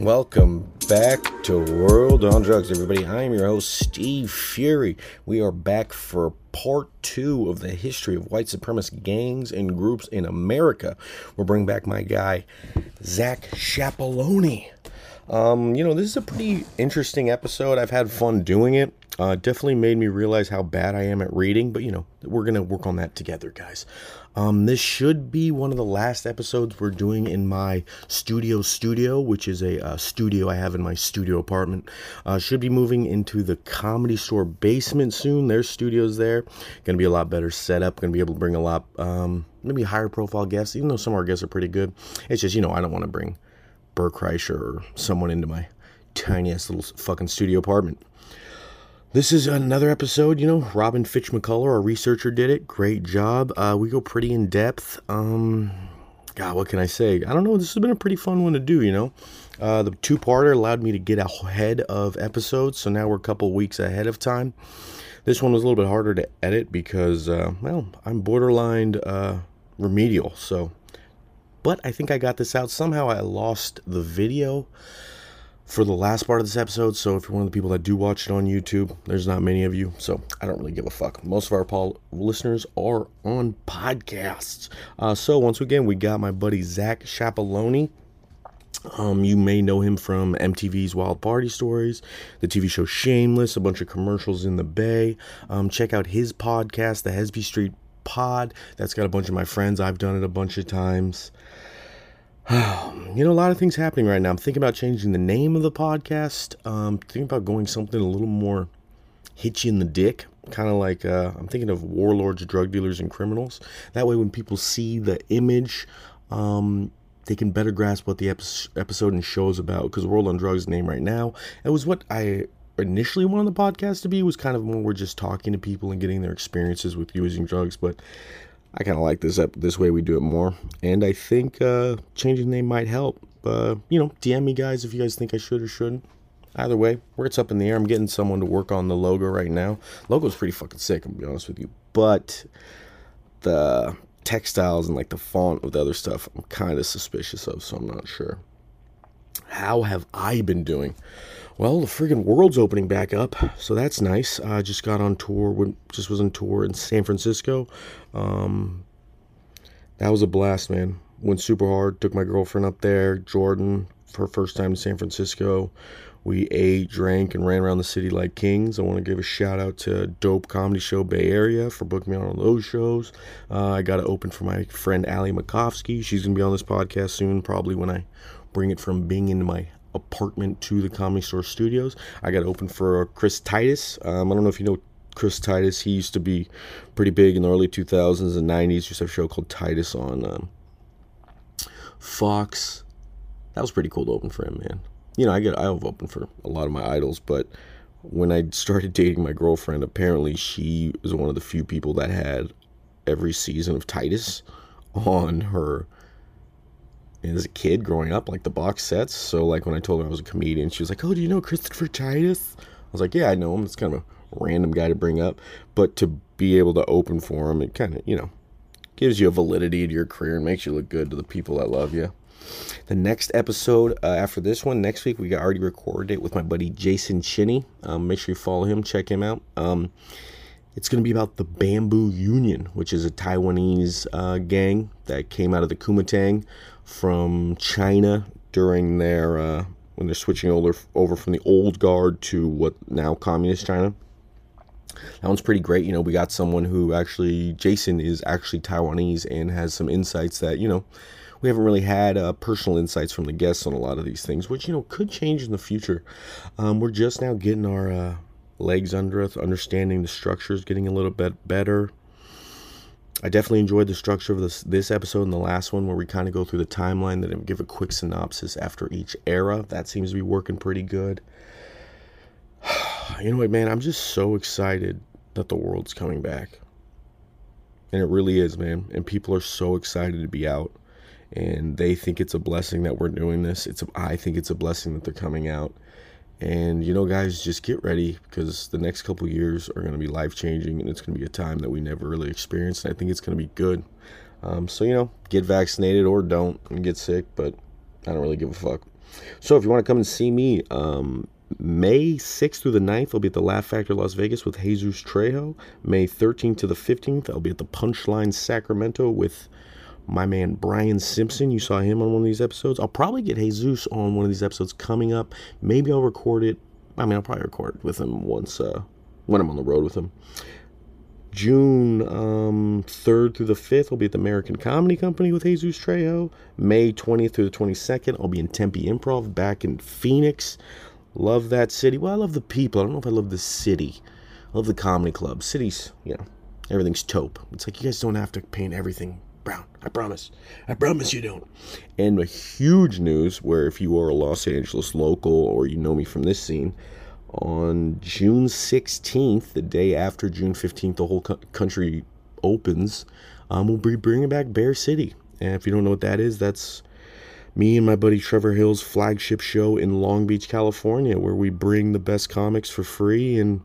Welcome back to World on Drugs, everybody. I am your host, Steve Furey. We are back for part two of the history of white supremacist gangs and groups in America. We'll bring back my guy, Zack Chapaloni. Um, you know, this is a pretty interesting episode. I've had fun doing it. Uh, definitely made me realize how bad I am at reading, but you know, we're going to work on that together, guys. Um, this should be one of the last episodes we're doing in my studio studio, which is a uh, studio I have in my studio apartment. Uh, should be moving into the comedy store basement soon. There's studios there. Going to be a lot better setup. Going to be able to bring a lot, um, maybe higher profile guests, even though some of our guests are pretty good. It's just, you know, I don't want to bring Bert Kreischer or someone into my tiniest little fucking studio apartment. This is another episode, you know, Robin Fitch McCullough, our researcher, did it. Great job. Uh, we go pretty in depth. Um, God, what can I say? I don't know. This has been a pretty fun one to do, you know. Uh, the two parter allowed me to get ahead of episodes, so now we're a couple weeks ahead of time. This one was a little bit harder to edit because, uh, well, I'm borderline uh, remedial, so. But I think I got this out. Somehow I lost the video for the last part of this episode. So if you're one of the people that do watch it on YouTube, there's not many of you, so I don't really give a fuck. Most of our pol- listeners are on podcasts. Uh, so once again, we got my buddy Zack Chapaloni. Um, you may know him from MTV's Wild Party Stories, the TV show Shameless, a bunch of commercials in the Bay. Um, check out his podcast, the Hesby Street Pod. That's got a bunch of my friends. I've done it a bunch of times. you know, a lot of things happening right now. I'm thinking about changing the name of the podcast. Um, thinking about going something a little more hit you in the dick. Kind of like uh, I'm thinking of warlords, drug dealers, and criminals. That way, when people see the image, um, they can better grasp what the episode and show is about. Because World on Drugs name right now, it was what I initially wanted the podcast to be. Was kind of more we're just talking to people and getting their experiences with using drugs, but I kind of like this up this way we do it more, and I think uh, changing name might help. Uh, you know, DM me guys if you guys think I should or shouldn't. Either way, where it's up in the air, I'm getting someone to work on the logo right now. Logo's pretty fucking sick, I'm gonna be honest with you, but the textiles and like the font of the other stuff, I'm kind of suspicious of, so I'm not sure. How have I been doing? Well, the friggin' world's opening back up, so that's nice. I just got on tour, just was on tour in San Francisco. Um, that was a blast, man. Went super hard. Took my girlfriend up there, Jordan, for her first time in San Francisco. We ate, drank, and ran around the city like kings. I want to give a shout out to Dope Comedy Show Bay Area for booking me on those shows. Uh, I got to open for my friend Ali Macofsky. She's going to be on this podcast soon, probably when I bring it from Bing into my apartment to the Comedy Store Studios. I got open for Chris Titus. Um, I don't know if you know Chris Titus. He used to be pretty big in the early 2000s and 90s. Used to have a show called Titus on um, Fox. That was pretty cool to open for him, man. You know, I get I've opened for a lot of my idols, but when I started dating my girlfriend, apparently she was one of the few people that had every season of Titus on her as a kid growing up, like the box sets. So like when I told her I was a comedian, she was like, "Oh, do you know Christopher Titus?" I was like, "Yeah, I know him. It's kind of a random guy to bring up, but to be able to open for him, it kind of you know gives you a validity to your career and makes you look good to the people that love you." The next episode uh, after this one, next week, we got already recorded it with my buddy Jason Chinney. Um, make sure you follow him, check him out. Um, it's going to be about the Bamboo Union, which is a Taiwanese uh, gang that came out of the Kuomintang from China during their uh, when they're switching over over from the old guard to what now communist China. That one's pretty great. You know, we got someone who actually Jason is actually Taiwanese and has some insights that you know we haven't really had uh, personal insights from the guests on a lot of these things, which you know could change in the future. Um, we're just now getting our uh, legs under us, understanding the structures, getting a little bit better. I definitely enjoyed the structure of this this episode and the last one where we kind of go through the timeline then give a quick synopsis after each era. That seems to be working pretty good. you know what, man? I'm just so excited that the world's coming back. And it really is, man. And people are so excited to be out. And they think it's a blessing that we're doing this. It's a, I think it's a blessing that they're coming out. And you know, guys, just get ready because the next couple years are going to be life changing, and it's going to be a time that we never really experienced. And I think it's going to be good. Um, so you know, get vaccinated or don't and get sick, but I don't really give a fuck. So if you want to come and see me, um, May 6th through the 9th, I'll be at the Laugh Factory Las Vegas with Jesus Trejo. May 13th to the 15th, I'll be at the Punchline Sacramento with my man Brian Simpson. You saw him on one of these episodes. I'll probably get Jesus on one of these episodes coming up. Maybe I'll record it. I mean, I'll probably record with him once uh, when I'm on the road with him. June um, 3rd through the 5th, I'll be at the American Comedy Company with Jesus Trejo. May 20th through the 22nd, I'll be in Tempe Improv back in Phoenix. Love that city. Well, I love the people. I don't know if I love the city. I love the comedy club. Cities, you know, everything's taupe. It's like you guys don't have to paint everything brown. I promise. I promise you don't. And a huge news where if you are a Los Angeles local or you know me from this scene, on June 16th, the day after June 15th, the whole co- country opens, um, we'll be bringing back Bear City. And if you don't know what that is, that's me and my buddy Trevor Hill's flagship show in Long Beach, California, where we bring the best comics for free. And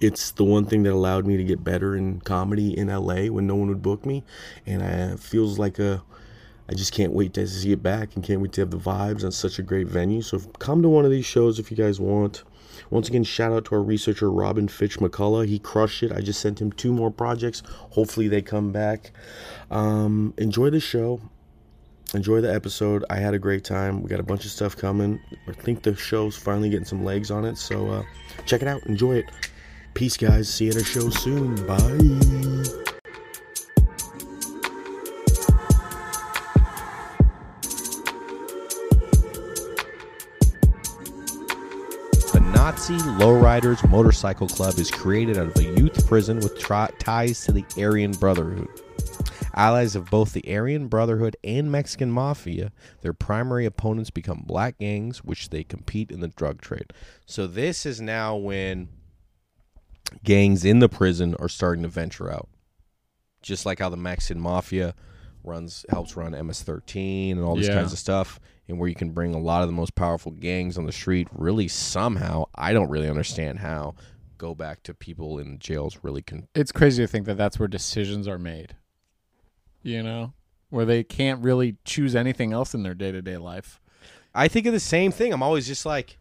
it's the one thing that allowed me to get better in comedy in LA when no one would book me. And I, it feels like a I just can't wait to see it back and can't wait to have the vibes on such a great venue. So come to one of these shows if you guys want. Once again, shout out to our researcher Robin Fitch McCullough. He crushed it. I just sent him two more projects. Hopefully they come back. Um, enjoy the show. Enjoy the episode. I had a great time. We got a bunch of stuff coming. I think the show's finally getting some legs on it. So uh, check it out. Enjoy it. Peace, guys. See you at a show soon. Bye. The Nazi Lowriders Motorcycle Club is created out of a youth prison with ties to the Aryan Brotherhood. Allies of both the Aryan Brotherhood and Mexican Mafia, their primary opponents become black gangs, which they compete in the drug trade. So, this is now when gangs in the prison are starting to venture out. Just like how the Mexican Mafia runs helps run MS13 and all these Yeah. kinds of stuff, and where you can bring a lot of the most powerful gangs on the street. Really, somehow, I don't really understand how. Go back to people in jails. Really, con- It's crazy to think that that's where decisions are made. You know, where they can't really choose anything else in their day to day life. I think of the same thing. I'm always just like,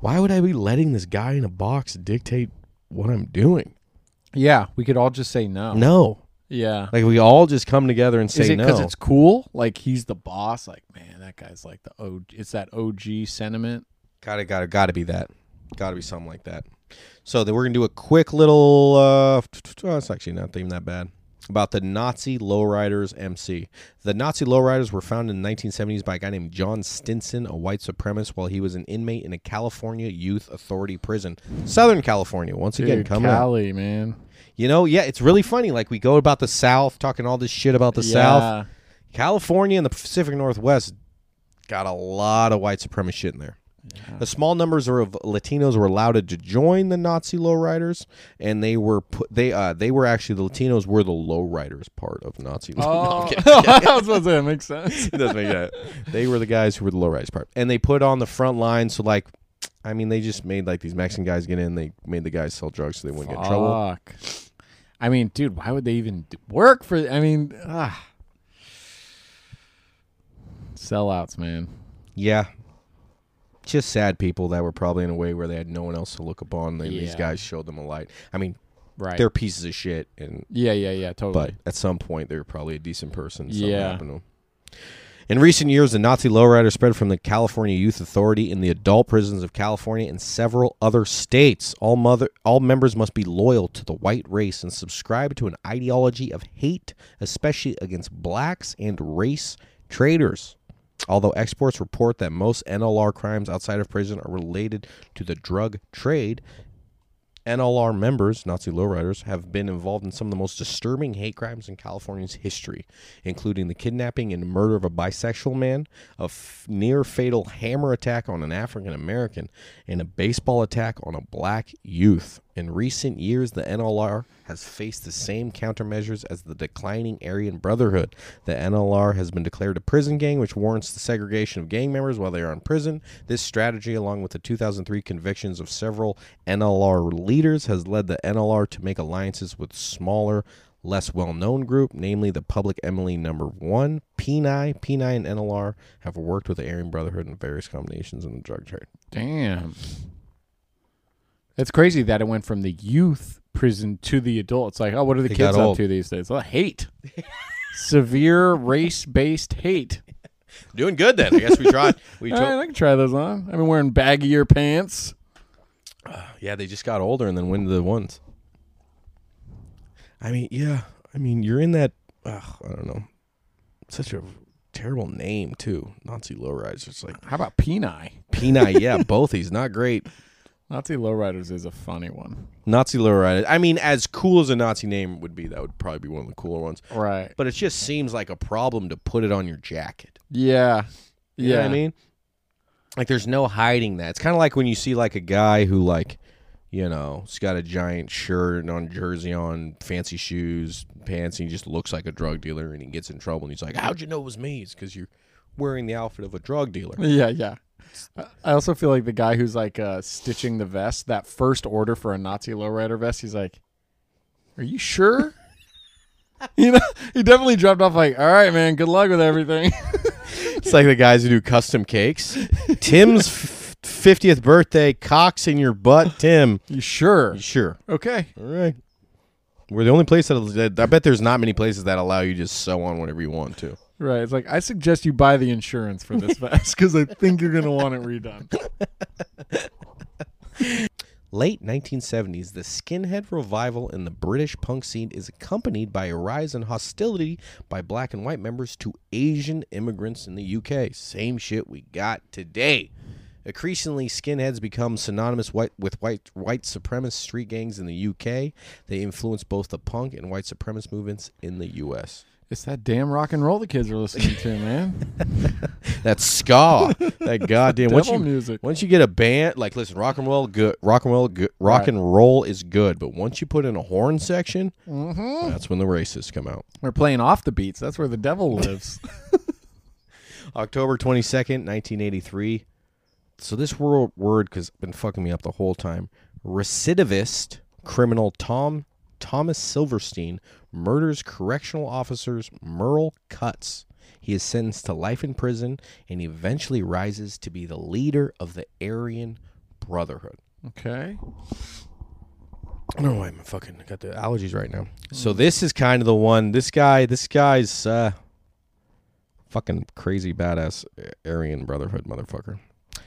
why would I be letting this guy in a box dictate what I'm doing? Yeah, we could all just say no. No, Yeah. like we all just come together and say Is it because no. it's cool? Like he's the boss. Like man, that guy's like the OG. It's that OG sentiment. Gotta, gotta, gotta be that. Gotta be something like that. So then we're gonna do a quick little. uh oh, It's actually not even that bad. About the Nazi Lowriders MC. The Nazi Lowriders were founded in the 1970s by a guy named John Stinson, a white supremacist, while he was an inmate in a California Youth Authority prison, Southern California. Once again, Dude, coming up. Cali, man. You know, yeah, it's really funny. Like we go about the South, talking all this shit about the South. California and the Pacific Northwest got a lot of white supremacist shit in there. A small numbers of Latinos were allowed to join the Nazi lowriders, and they were put. They uh they were actually the Latinos were the lowriders part of Nazi. No, Oh, kidding. I was about to say that makes sense. it doesn't make that. They were the guys who were the lowriders part, and they put on the front line. So like, I mean, they just made like these Mexican guys get in. They made the guys sell drugs so they wouldn't get in trouble. I mean, dude, why would they even work for? I mean, ah. sellouts, man. Yeah. Just sad people that were probably in a way where they had no one else to look upon. They, These guys showed them a light. I mean, Right. they're pieces of shit, and yeah, yeah, yeah. but Totally. at some point they were probably a decent person. Something Yeah. happened to 'em. In recent years, the Nazi lowrider spread from the California Youth Authority in the adult prisons of California and several other states. All mother, all members must be loyal to the white race and subscribe to an ideology of hate, especially against blacks and race traitors. Although experts report that most NLR crimes outside of prison are related to the drug trade, NLR members, Nazi lowriders, have been involved in some of the most disturbing hate crimes in California's history, including the kidnapping and murder of a bisexual man, a f- near fatal hammer attack on an African American, and a baseball attack on a black youth. In recent years, the NLR has faced the same countermeasures as the declining Aryan Brotherhood. The NLR has been declared a prison gang, which warrants the segregation of gang members while they are in prison. This strategy, along with the 2003 convictions of several NLR leaders, has led the NLR to make alliances with smaller less well known group, namely the Public Enemy Number One, P9, P9 and NLR, have worked with the Aryan Brotherhood in various combinations in the drug trade. Damn. It's crazy that it went from the youth prison to the adults. Like, oh, what are the It kids got up old. to these days? Well, hate. Severe race based hate. Doing good then. I guess we tried. We All right, I can try those on. I've been wearing baggier pants. Yeah, they just got older and then went to the ones. I mean, yeah. I mean, you're in that. ugh, I don't know. Such a terrible name too. Nazi lowriders. It's like How about Peni? Peni. Yeah, both these not great. Nazi lowriders is a funny one. Nazi lowriders. I mean, as cool as a Nazi name would be, that would probably be one of the cooler ones. Right. But it just seems like a problem to put it on your jacket. Yeah. You know Yeah. what I mean? Like there's no hiding that. It's kind of like when you see like a guy who like, you know, he's got a giant shirt and on, jersey on, fancy shoes, pants, and he just looks like a drug dealer and he gets in trouble and he's like, "How'd you know it was me?" It's cuz you're wearing the outfit of a drug dealer. Yeah, yeah. I- also feel like the guy who's like uh, stitching the vest, that first order for a Nazi lowrider vest, he's like, "Are you sure?" you know, he definitely dropped off like, "All right, man, good luck with everything." It's like the guys who do custom cakes. Tim's f- 50th birthday, cocks in your butt, Tim. you sure? Sure. Okay. All right. We're the only place that that- I bet there's not many places that allow you to just sew on whatever you want to. Right. It's like I suggest you buy the insurance for this vest because I think you're gonna want it redone. Late 1970s, the skinhead revival in the British punk scene is accompanied by a rise in hostility by black and white members to Asian immigrants in the UK. Same shit we got today. Increasingly, skinheads become synonymous white, with white white supremacist street gangs in the UK. They influence both the punk and white supremacist movements in the US. It's that damn rock and roll the kids are listening to, man. That ska, that goddamn once Devil you music. once you get a band like listen, rock and roll good, rock and roll good, rock Right. and roll is good, but once you put in a horn section, Mm-hmm. that's when the racists come out. We're playing off the beats. That's where the devil lives. October twenty second, nineteen eighty three. So this word word has been fucking me up the whole time. Recidivist criminal Tom Thomas Silverstein murders correctional officers Merle Clutts. He is sentenced to life in prison and eventually rises to be the leader of the Aryan Brotherhood. okay. I don't know why I'm fucking got the allergies right now. So this is kind of the one. This guy, this guy's uh, fucking crazy badass Aryan Brotherhood motherfucker.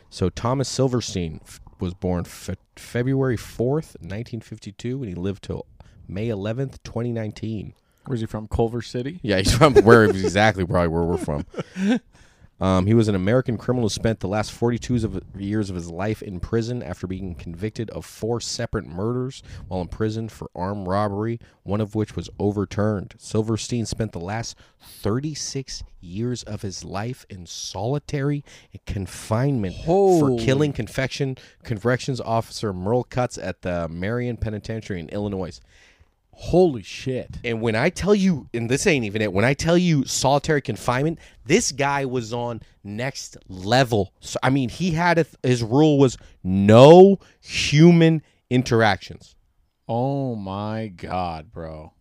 So Thomas Silverstein f- was born fe- February fourth, nineteen fifty two, and he lived till May eleventh, twenty nineteen. Where's he from? Culver City. Yeah, he's from where exactly probably where we're from. Um, he was an American criminal who spent the last 42 of, years of his life in prison after being convicted of four separate murders while in prison for armed robbery, one of which was overturned. Silverstein spent the last 36 years of his life in solitary confinement for killing confection corrections officer Merle Clutts at the Marion Penitentiary in Illinois. Holy shit. And when I tell you, and this ain't even it, when I tell you solitary confinement, this guy was on next level. So, I mean, he had a, his rule was no human interactions. Oh my god, bro.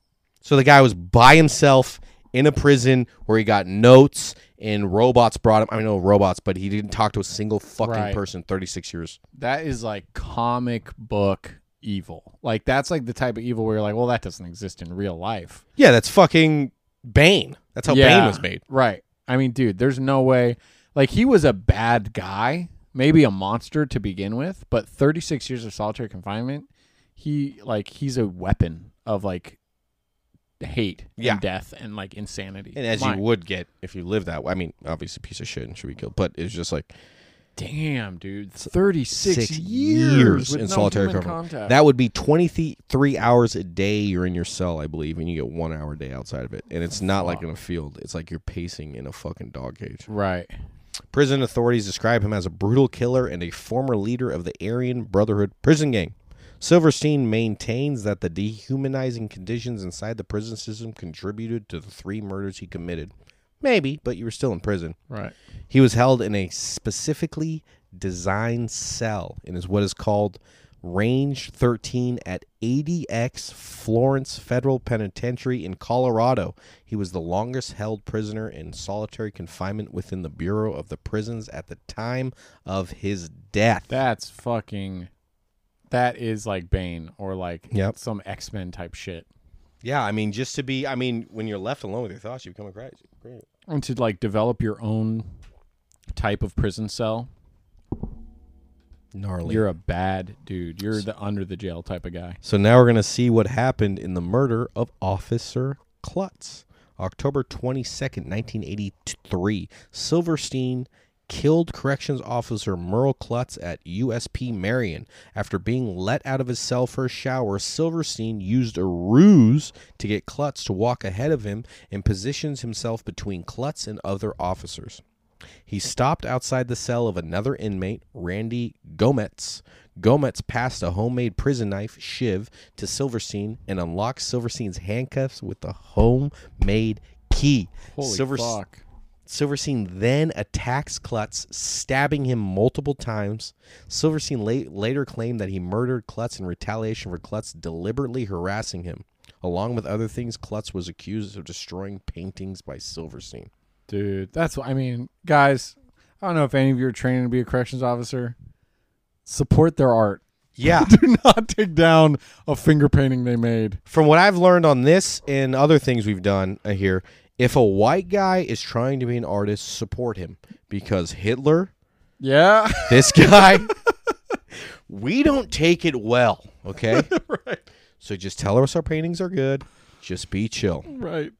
So the guy was by himself in a prison where he got notes and robots brought him. I mean, no robots, but he didn't talk to a single fucking Right. person. Thirty six years. That is like comic book evil. Like that's like the type of evil where you're like, well, that doesn't exist in real life. Yeah, that's fucking Bane. That's how Yeah. Bane was made. Right. I mean, dude, there's no way. Like he was a bad guy, maybe a monster to begin with, but 36 years of solitary confinement, he like he's a weapon of like hate Yeah. and death and like insanity. And as My- you would get if you live that way. I mean, obviously, piece of shit and should be killed. But it's just like damn, dude, 36 six years, years in no solitary confinement. contact. That would be 23 hours a day you're in your cell, I believe, and you get one hour a day outside of it. And it's not like in a field, it's like you're pacing in a fucking dog cage. right. Prison authorities describe him as a brutal killer and a former leader of the Aryan Brotherhood prison gang. Silverstein maintains that the dehumanizing conditions inside the prison system contributed to the three murders he committed. Maybe, but you were still in prison. Right. He was held in a specifically designed cell in his what is called Range 13 at ADX Florence Federal Penitentiary in Colorado. He was the longest held prisoner in solitary confinement within the Bureau of the Prisons at the time of his death. That's fucking. That is like Bane or like Yep. some X Men type shit. Yeah, I mean, just to be, I mean, when you're left alone with your thoughts, you become a crazy. Great. And to like develop your own type of prison cell, Gnarly. you're a bad dude. You're the under the jail type of guy. So now we're going to see what happened in the murder of Officer Clutts. October 22nd, 1983. Silverstein killed corrections officer Merle Clutts at USP Marion. After being let out of his cell for a shower, Silverstein used a ruse to get Clutts to walk ahead of him and positions himself between Clutts and other officers. He stopped outside the cell of another inmate, Randy Gometz. Gometz passed a homemade prison knife, Shiv, to Silverstein and unlocked Silverstein's handcuffs with the homemade key. Holy Silver- fuck! Silverstein then attacks Clutts, stabbing him multiple times. Silverstein la- later claimed that he murdered Clutts in retaliation for Clutts deliberately harassing him. Along with other things, Clutts was accused of destroying paintings by Silverstein. Dude, that's what I mean, guys. I don't know if any of you are training to be a corrections officer. Support their art. Yeah. Do not take down a finger painting they made. From what I've learned on this and other things we've done uh, here, if a white guy is trying to be an artist, support him because Hitler, Yeah, this guy, we don't take it well, okay? right, So just tell us our paintings are good. Just be chill. right.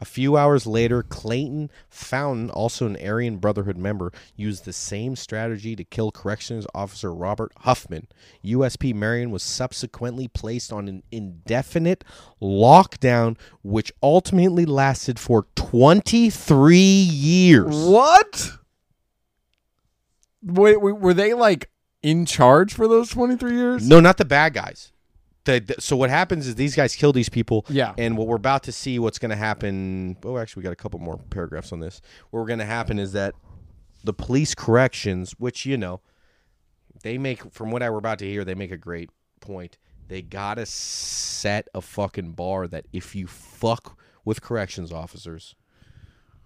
A few hours later, Clayton Fountain, also an Aryan Brotherhood member, used the same strategy to kill Corrections Officer Robert Hoffman. USP Marion was subsequently placed on an indefinite lockdown, which ultimately lasted for 23 years. What? Wait, wait, were they like in charge for those twenty three years? No, not the bad guys. The, the- so what happens is these guys kill these people. Yeah. And what we're about to see, what's going to happen? Oh, actually, we got a couple more paragraphs on this. What we're going to happen is that the police corrections, which you know, they make from what I were about to hear, they make a great point. They gotta set a fucking bar that if you fuck with corrections officers,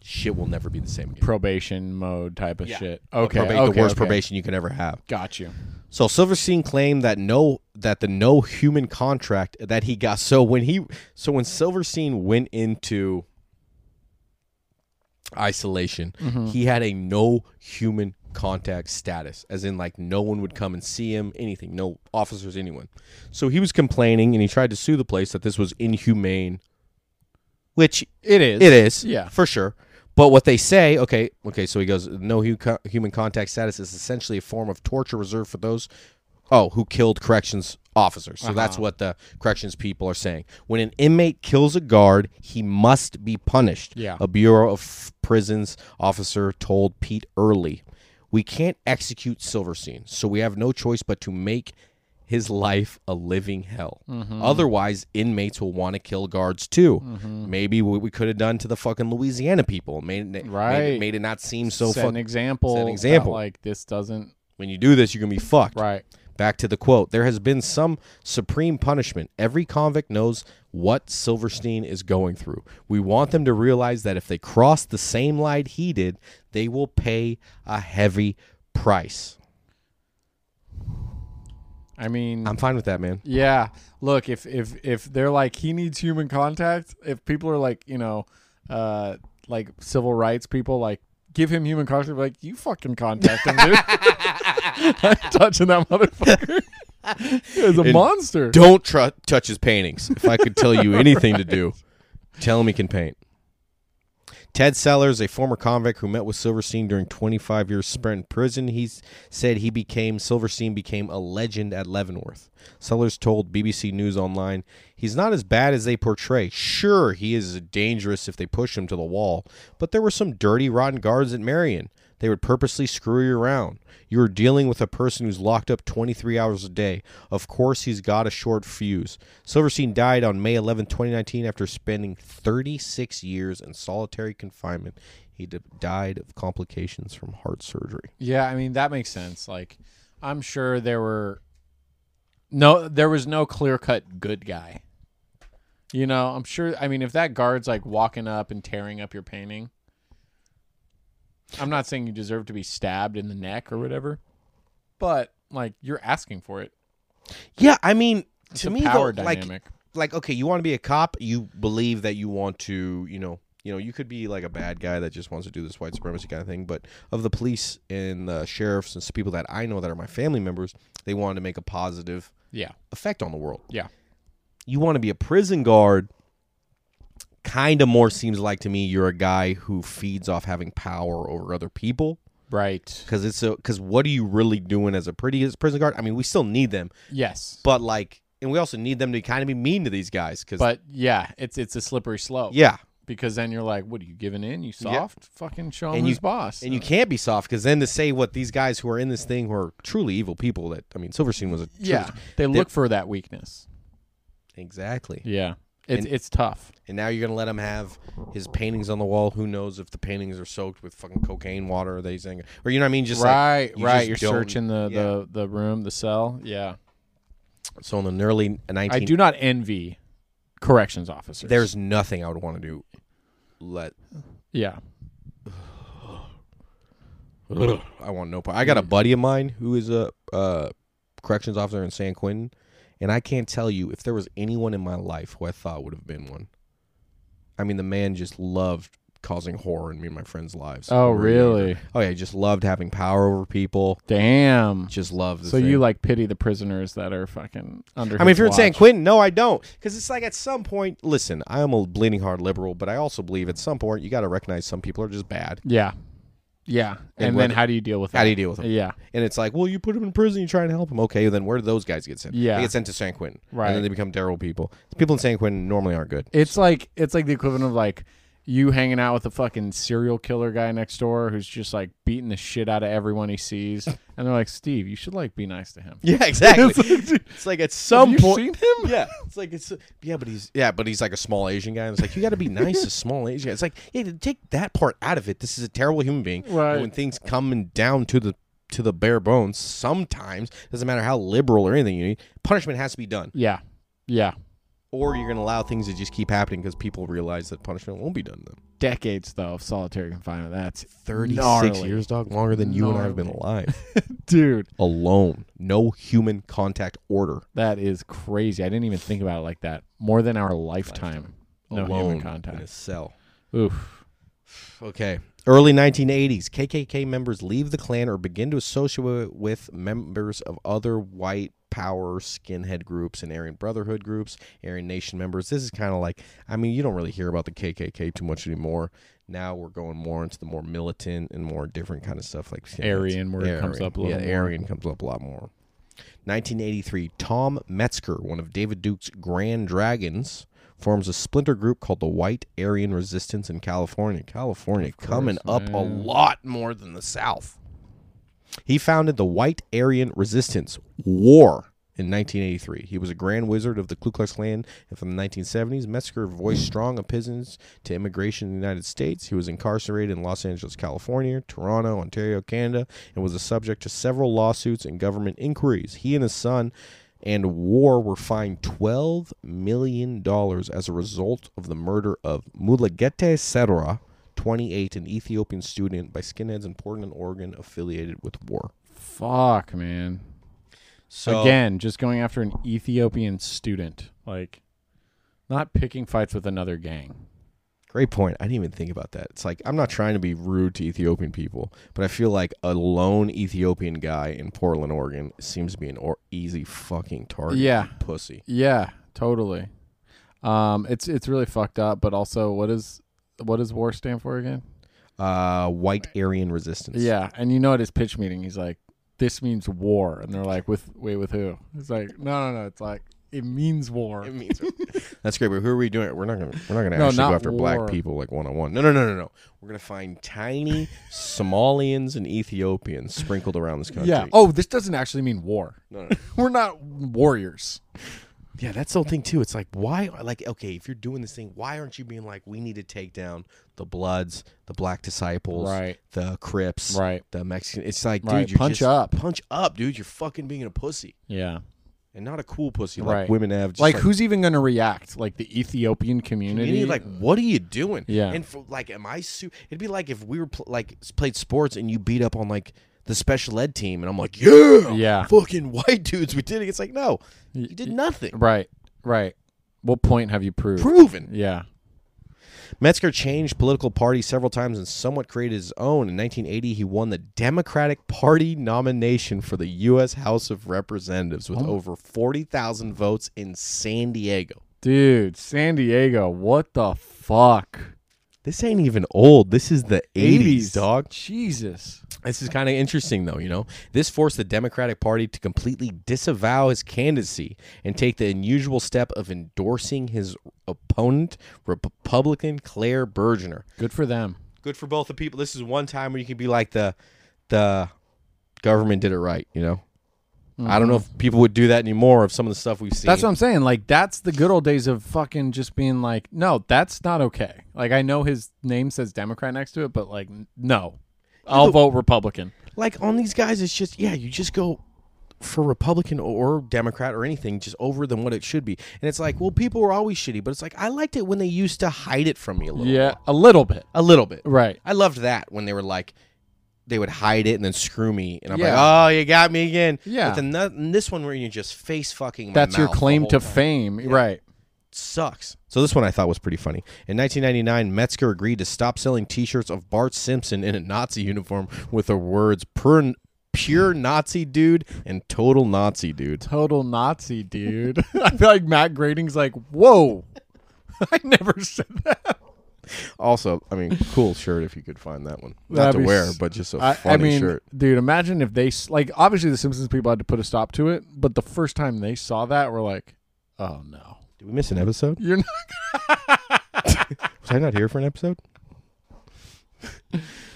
shit will never be the same again. Probation mode type of Yeah. shit. Okay, proba- okay, the worst okay. probation you can ever have. Got you. So Silverstein claimed that no that the no human contract that he got so when he so when Silverstein went into isolation, mm-hmm. he had a no human contact status as in like no one would come and see him, anything, no officers, anyone. So he was complaining and he tried to sue the place that this was inhumane, which It is. it is, Yeah. for sure. But what they say, okay, okay, so he goes, no hu- human contact status is essentially a form of torture reserved for those, oh, who killed corrections officers. So that's Uh-huh. what the corrections people are saying. When an inmate kills a guard, he must be punished. Yeah. A Bureau of Prisons officer told Pete Earley, "We can't execute Silverstein, so we have no choice but to make." His life a living hell. Mm-hmm. Otherwise, inmates will want to kill guards too. Maybe what we could have done to the fucking Louisiana people made it, made, it- Right. made it not seem so set an fucking. example. set an example. like this doesn't. When you do this, you're gonna be fucked. Right. Back to the quote. There has been some supreme punishment. Every convict knows what Silverstein is going through. We want them to realize that if they cross the same line he did, they will pay a heavy price. I mean, I'm fine with that, man. yeah. Look, if if if they're like he needs human contact, if people are like you know, uh, like civil rights people, like give him human contact, like you fucking contact him, dude. I'm touching that motherfucker. He's a And monster. Don't tr- touch his paintings. If I could tell you anything to do, tell him he can paint. Ted Sellers, a former convict who met with Silverstein during 25 years spent in prison, he said he became Silverstein became a legend at Leavenworth. Sellers told BBC News Online, "He's not as bad as they portray. Sure, he is dangerous if they push him to the wall, but there were some dirty, rotten guards at Marion. They would purposely screw you around. You are dealing with a person who's locked up 23 hours a day. Of course, he's got a short fuse. Silverstein died on May 11, 2019, after spending 36 years in solitary confinement. He d- died of complications from heart surgery. Yeah, I mean that makes sense. Like, I'm sure there were No, there was no clear cut good guy. You know, I'm sure. I mean, if that guard's like walking up and tearing up your painting, I'm not saying you deserve to be stabbed in the neck or whatever, but like you're asking for it. Yeah, I mean, It's to a me, power though, like, dynamic. like okay, you want to be a cop, you believe that you want to, you know, you know, you could be like a bad guy that just wants to do this white supremacy kind of thing. But of the police and the sheriffs and some people that I know that are my family members, they want to make a positive yeah, effect on the world. yeah, You want to be a prison guard. Kind of more seems like to me you're a guy who feeds off having power over other people. right. Because it's a because what are you really doing as a pretty as prison guard? I mean, we still need them, Yes, but like, and we also need them to kind of be mean to these guys. Because but yeah, it's it's a slippery slope. yeah, because then you're like, what are you giving in? You soft? Fucking show him And who's boss. and you can't be soft because then to say what these guys who are in this thing who are truly evil people that I mean, Silverstein was a yeah, they look for that weakness. exactly. Yeah, it's And- it's tough. And now you're gonna let him have his paintings on the wall. Who knows if the paintings are soaked with fucking cocaine water? Or they saying, or you know what I mean? Just like right, you right. just You're searching the, yeah. the the room, the cell. Yeah, so in the early 19 I do not envy corrections officers. There's nothing I would want to do. Let yeah, I want no part. I got a buddy of mine who is a uh, corrections officer in San Quentin, and I can't tell you if there was anyone in my life who I thought would have been one. I mean, the man just loved causing horror in me and my friends' lives. Oh, when we were younger. really? Oh yeah, just loved having power over people. damn. Just loved. The So thing. you like pity the prisoners that are fucking under. I mean, his if you're in San watch. Quentin, no, I don't, because it's like at some point. Listen, I am a bleeding heart liberal, but I also believe at some point you got to recognize some people are just bad. yeah, yeah, And and, then how do you deal with that? How do you deal with them? Yeah, And it's like, well, you put them in prison, you try and help them. Okay, then where do those guys get sent? Yeah. They get sent to San Quentin. Right. And then they become terrible people. People in San Quentin normally aren't good. it's like it's like the equivalent of like you hanging out with a fucking serial killer guy next door who's just like beating the shit out of everyone he sees, and they're like, Steve, you should like be nice to him. Yeah, exactly. it's like at some Have you point. seen him? Yeah, it's like it's yeah, but he's yeah, but he's like a small Asian guy. And it's like you got to be nice to small Asian. guys. It's like yeah, take that part out of it. This is a terrible human being. Right. And when things coming down to the to the bare bones, sometimes doesn't matter how liberal or anything you need, punishment has to be done. Yeah, yeah. Or you're gonna allow things to just keep happening because people realize that punishment won't be done to them. Decades though of solitary confinement. That's 36 gnarly. years, dog, longer than you and I have been alive. dude. Alone. No human contact order. That is crazy. I didn't even think about it like that. More than our lifetime. No Alone human in a contact. cell. Oof. Okay. Early 1980s, KKK members leave the Klan or begin to associate with members of other white power skinhead groups and Aryan Brotherhood groups, Aryan Nation members. This is kind of like, I mean, you don't really hear about the KKK too much anymore. Now we're going more into the more militant and more different kind of stuff like skinheads. Aryan word comes up a little yeah, more. Aryan comes up a lot more. 1983, Tom Metzger, one of David Duke's Grand Dragons, forms a splinter group called the White Aryan Resistance in California. California course, coming up a lot more than the South. He founded the White Aryan Resistance War in 1983. He was a Grand Wizard of the Ku Klux Klan, and from the 1970s, Metzger voiced strong oppositions to immigration in the United States. He was incarcerated in Los Angeles, California, Toronto, Ontario, Canada, and was a subject to several lawsuits and government inquiries. He and his son and war were fined $12 million as a result of the murder of Mulugeta Seraw, 28, an Ethiopian student, by skinheads in Portland, Oregon, affiliated with war. Fuck, man. So Again, just going after an Ethiopian student. Like, not picking fights with another gang. Great point. I didn't even think about that. It's like I'm not trying to be rude to Ethiopian people, but I feel like a lone Ethiopian guy in Portland, Oregon, seems to be an or- easy fucking target. Yeah. pussy. Yeah, totally. Um, it's it's really fucked up. But also, what is what does war stand for again? Uh, white Aryan resistance. Yeah, and you know at his pitch meeting, he's like, "This means war," and they're like, "With wait, with who?" It's like, "No, no, no." It's like it means war. It means that's great, but who are we doing? We're not gonna we're not gonna No, actually go after war. black people like one on one. No, no, no, no, no. We're gonna find tiny Somalians and Ethiopians sprinkled around this country. Yeah. Oh, this doesn't actually mean war. no, no, no. We're not warriors. Yeah, that's the whole thing too. It's like why like okay, if you're doing this thing, why aren't you being like we need to take down the Bloods, the Black Disciples, Right. the Crips, Right. the Mexican. It's like, Right, dude, punch up. punch up, dude. You're fucking being a pussy. Yeah. and not a cool pussy like Right. women have. Just like, who's even going to react? Like the Ethiopian community? community, like what are you doing? Yeah. and for, like, am I? Su- It'd be like if we were pl- like played sports and you beat up on like the special ed team, and I'm like, yeah, Yeah. fucking white dudes, we did it. It's like no, you did nothing. right, right. What point have you proved? Proven. Yeah. Metzger changed political party several times and somewhat created his own. In 1980, he won the Democratic Party nomination for the U.S. House of Representatives with oh. over 40,000 votes in San Diego. Dude, San Diego, what the fuck? This ain't even old. This is the 80s, dog. Jesus. This is kind of interesting, though. You know, this forced the Democratic Party to completely disavow his candidacy and take the unusual step of endorsing his opponent, Republican Clair Burgener. Good for them. good for both the people. This is one time where you can be like the the government did it right, you know. I don't mm-hmm. know if people would do that anymore of some of the stuff we've seen. That's what I'm saying. Like that's the good old days of fucking just being like, no, that's not okay. Like I know his name says Democrat next to it, but like, no, I'll vote Republican. like on these guys. It's just yeah, you just go for Republican or Democrat or anything just over than what it should be, and it's like well, people were always shitty, but it's like I liked it when they used to hide it from me a little. Yeah, more. a little bit. a little bit. Right. I loved that when they were like. They would hide it and then screw me, and I'm Yeah. like, "Oh, you got me again." Yeah. But then this one where you just face fucking. That's your claim to fame. Right. Sucks. So this one I thought was pretty funny. In 1999, Metzger agreed to stop selling T-shirts of Bart Simpson in a Nazi uniform with the words "pure, pure Nazi dude" and "total Nazi dude." Total Nazi, dude. I feel like Matt Groening's like, whoa. I never said that. Also, I mean, cool shirt if you could find that one. Not That'd to wear, s- but just a I, funny I mean, shirt. dude, imagine if they s- like. Obviously, the Simpsons people had to put a stop to it, but the first time they saw that, we're like, oh no, Did we miss an episode? you're not. Was I not here for an episode?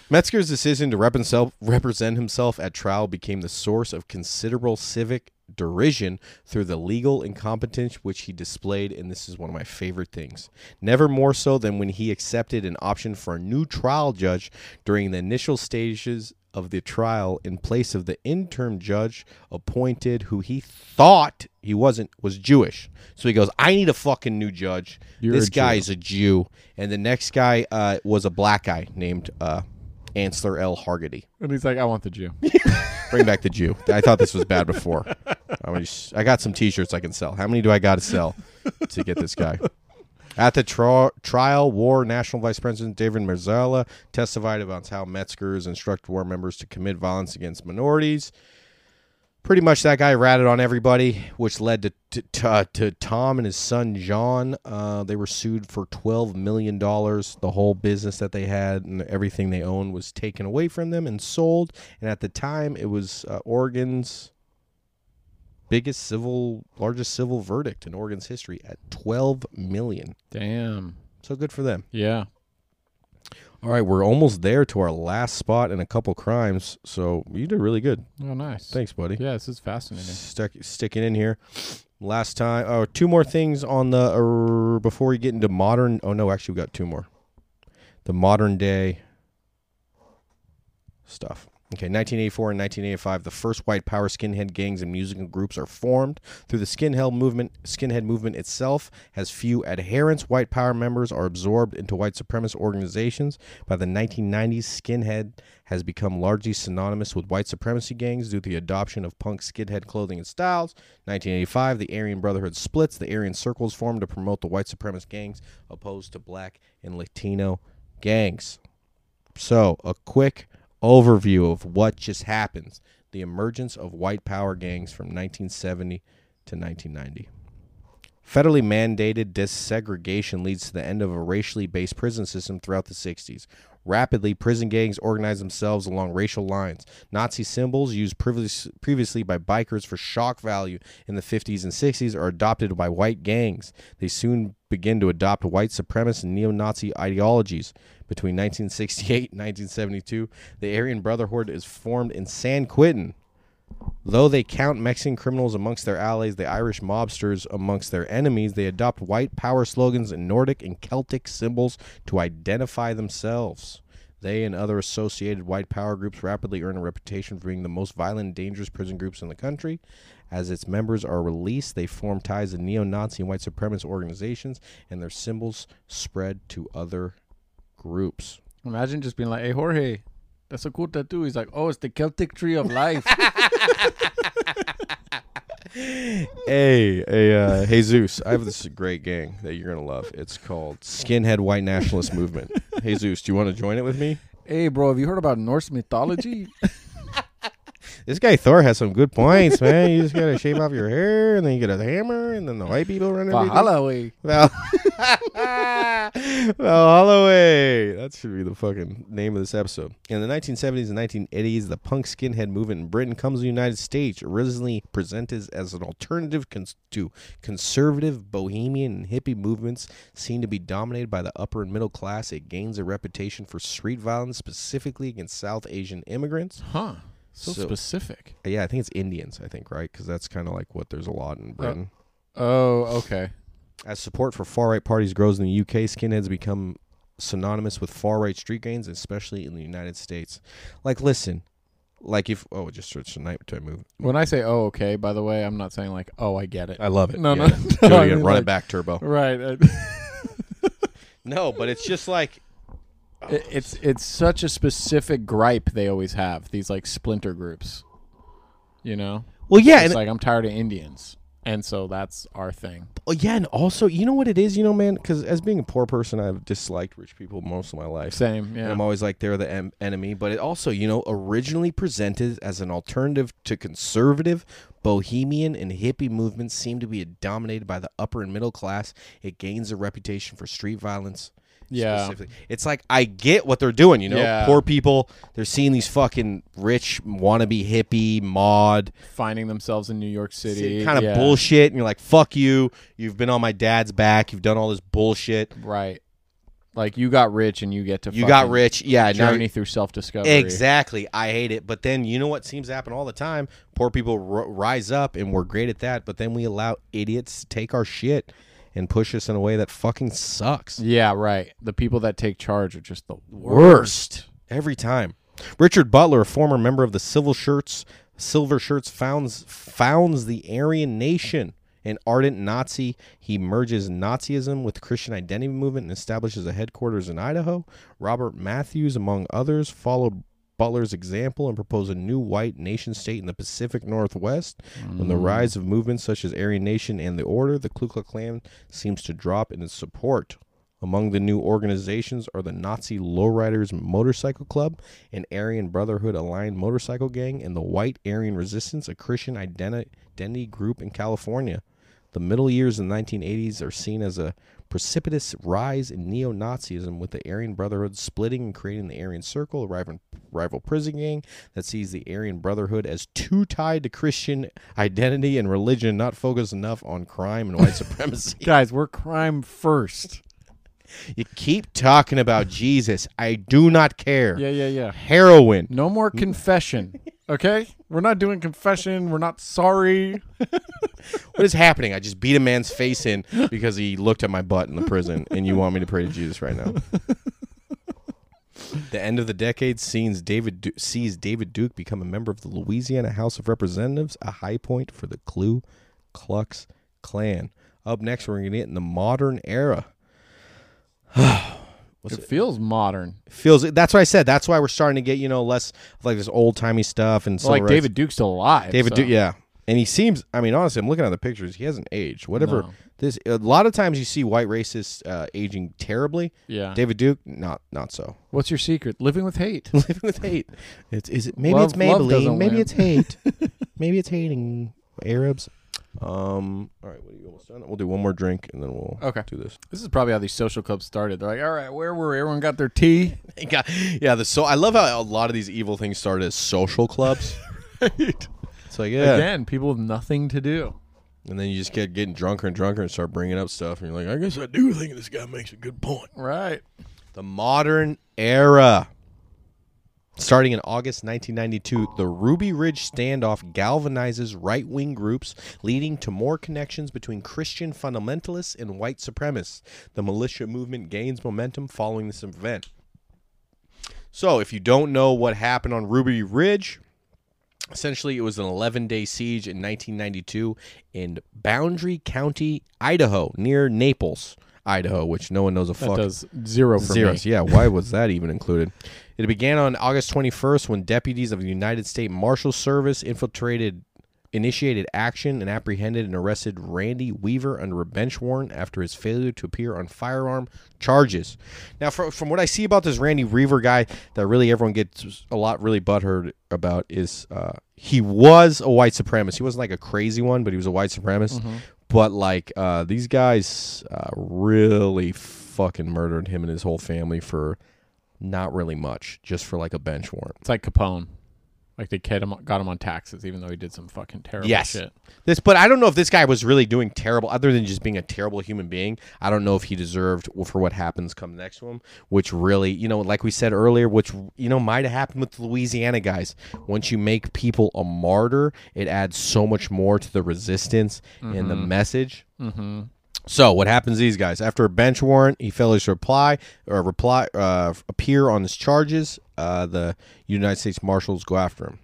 Metzger's decision to rep himself, represent himself at trial became the source of considerable civic derision through the legal incompetence which he displayed, and this is one of my favorite things. Never more so than when he accepted an option for a new trial judge during the initial stages of the trial in place of the interim judge appointed who he thought he wasn't was Jewish. So he goes, I need a fucking new judge. You're this guy Jew." guy's a Jew. And the next guy uh, was a black guy named uh, Ancer L. Haggerty. And he's like, I want the Jew. Bring back the Jew. I thought this was bad before. I, was, I got some T-shirts I can sell. How many do I got to sell to get this guy? At the tri- trial, War National Vice President David Mazzella testified about how Metzger's instructed war members to commit violence against minorities. Pretty much, that guy ratted on everybody, which led to to, to, uh, to Tom and his son John. Uh, they were sued for twelve million dollars. The whole business that they had and everything they owned was taken away from them and sold. And at the time, it was uh, Oregon's biggest civil, largest civil verdict in Oregon's history at twelve million. Damn. So good for them. Yeah. All right, we're almost there to our last spot in a couple crimes. So you did really good. Oh, nice. Thanks, buddy. Yeah, this is fascinating. Stuck, sticking in here. Last time, oh, two more things on the uh, before we get into modern. Oh no, actually, we got two more. The modern day stuff. Okay, 1984 and 1985, the first white power skinhead gangs and musical groups are formed. Through the skinhead movement, skinhead movement itself has few adherents. White power members are absorbed into white supremacist organizations. By the 1990s, skinhead has become largely synonymous with white supremacy gangs due to the adoption of punk skinhead clothing and styles. 1985, the Aryan Brotherhood splits. The Aryan Circles formed to promote the white supremacist gangs opposed to black and Latino gangs. So, a quick overview of what just happens the emergence of white power gangs from 1970 to 1990. Federally mandated desegregation leads to the end of a racially based prison system throughout the 60s. Rapidly, prison gangs organize themselves along racial lines. Nazi symbols used previously by bikers for shock value in the 50s and 60s are adopted by white gangs. They soon begin to adopt white supremacist and neo Nazi ideologies. Between 1968 and 1972, the Aryan Brotherhood is formed in San Quentin. Though they count Mexican criminals amongst their allies, the Irish mobsters amongst their enemies, they adopt white power slogans and Nordic and Celtic symbols to identify themselves. They and other associated white power groups rapidly earn a reputation for being the most violent and dangerous prison groups in the country. As its members are released, they form ties to neo Nazi and white supremacist organizations, and their symbols spread to other groups. Imagine just being like, "Hey, Jorge, that's a cool tattoo." He's like, "Oh, it's the Celtic tree of life." Hey, hey, uh, Jesus, I have this great gang that you're gonna love. It's called Skinhead White Nationalist Movement. Jesus, do you want to join it with me? hey, bro, have you heard about Norse mythology? This guy Thor has some good points, man. You just gotta shave off your hair, and then you get a hammer, and then the white people run everything. Valhalla way. Val- Holloway. That should be the fucking name of this episode. In the 1970s and 1980s, the punk skinhead movement in Britain comes to the United States, originally presented as an alternative cons- to conservative bohemian and hippie movements seen to be dominated by the upper and middle class. It gains a reputation for street violence, specifically against South Asian immigrants. Huh. So, So- specific. Yeah, I think it's Indians, I think, right? Because that's kind of like what there's a lot in Britain. Oh, okay. As support for far right parties grows in the UK, skinheads become synonymous with far right street gangs, especially in the United States. Like, listen, like if oh, just switched to nighttime move. When I say "oh, okay," by the way, I'm not saying like "oh, I get it." I love it. No, Yeah. no, no, I mean, Run like- it back, Turbo. right. uh, No, but it's just like it- oh, it's it's such a specific gripe they always have. These like splinter groups. You know, well, yeah, it's and like I'm tired of Indians, and so that's our thing. oh, yeah, and also, you know what it is, you know, man, because as being a poor person, I've disliked rich people most of my life. Same. And Yeah. I'm always like they're the em- enemy, but it also, you know, originally presented as an alternative to conservative, bohemian, and hippie movements, seem to be dominated by the upper and middle class. It gains a reputation for street violence. Yeah. specifically. It's like I get what they're doing, you know. Yeah. Poor people, they're seeing these fucking rich wannabe hippie mod Finding themselves in New York City. kind of yeah. bullshit, and you're like, "Fuck you! You've been on my dad's back. You've done all this bullshit. Right. Like you got rich and you get to You got rich, yeah. journey through self discovery. Exactly. I hate it. But then you know what seems to happen all the time? Poor people r- rise up and we're great at that, but then we allow idiots to take our shit and push us in a way that fucking sucks. Yeah, right. The people that take charge are just the Worst. Every time. Richard Butler, a former member of the Civil Shirts, Silver Shirts founds founds the Aryan Nation. An ardent Nazi, he merges Nazism with the Christian identity movement and establishes a headquarters in Idaho. Robert Mathews, among others, followed Butler's example and propose a new white nation state in the Pacific Northwest. When the mm. rise of movements such as Aryan Nation and the Order, the Ku Klux Klan seems to drop in its support. Among the new organizations are the Nazi Lowriders Motorcycle Club, an Aryan Brotherhood aligned motorcycle gang, and the White Aryan Resistance, a Christian identity group in California. The middle years of the 1980s are seen as a precipitous rise in neo Nazism, with the Aryan Brotherhood splitting and creating the Aryan Circle, a rival, rival prison gang that sees the Aryan Brotherhood as too tied to Christian identity and religion, not focused enough on crime and white supremacy. guys. We're crime first. You keep talking about Jesus. I do not care. Yeah, yeah, yeah. Heroin. No more confession. Okay, we're not doing confession. We're not sorry. What is happening? I just beat a man's face in because he looked at my butt in the prison, and you want me to pray to Jesus right now. The end of the decade sees David du- sees David Duke become a member of the Louisiana House of Representatives, a high point for the Ku Klux Klan. Up next, we're going to get in the modern era. What's it it? feels modern. Feels that's what I said. That's why we're starting to get you know less of like this old timey stuff and Well, like. David Duke's still alive. David so- Duke, yeah. And he seems, I mean, honestly, I'm looking at the pictures. He hasn't aged. Whatever. No. This, a lot of times you see white racists uh, aging terribly. Yeah. David Duke, not not so. What's your secret? Living with hate. Living with hate. It's is it maybe Love- it's Maybelline. Maybe win. it's hate. maybe it's hating Arabs. Um. All right. What are you almost done? We'll do one more drink and then we'll Okay. do this. This is probably how these social clubs started. They're like, all right, where were we? everyone got their tea? Yeah. Yeah. The so I love how a lot of these evil things started as social clubs. Right. It's like yeah. Again, people with nothing to do. And then you just get getting drunker and drunker and start bringing up stuff, and you're like, I guess I do think this guy makes a good point. Right. The modern era. Starting in August 1992, the Ruby Ridge standoff galvanizes right wing groups, leading to more connections between Christian fundamentalists and white supremacists. The militia movement gains momentum following this event. So, if you don't know what happened on Ruby Ridge, Essentially, it was an 11 day siege in 1992 in Boundary County, Idaho, near Naples, Idaho, which no one knows a That fuck. does zero for Zeros. me. Yeah, why was that even included? It began on August 21st when deputies of the United States Marshal Service infiltrated, initiated action and apprehended and arrested Randy Weaver under a bench warrant after his failure to appear on firearm charges. Now, from, from what I see about this Randy Weaver guy, that really everyone gets a lot really butthurt about is uh, he was a white supremacist. He wasn't like a crazy one, but he was a white supremacist. But like uh, these guys uh, really fucking murdered him and his whole family for not really much, just for like a bench warrant. It's like Capone. Like they got him, got him on taxes, even though he did some fucking terrible Yes. shit. This, but I don't know if this guy was really doing terrible, other than just being a terrible human being. I don't know if he deserved for what happens come next to him, which really, you know, like we said earlier, which you know might have happened with the Louisiana guys. Once you make people a martyr, it adds so much more to the resistance and the message. Mm-hmm. So what happens? to These guys, after a bench warrant, he fails to reply or reply uh, appear on his charges. Uh, the United States Marshals go after him,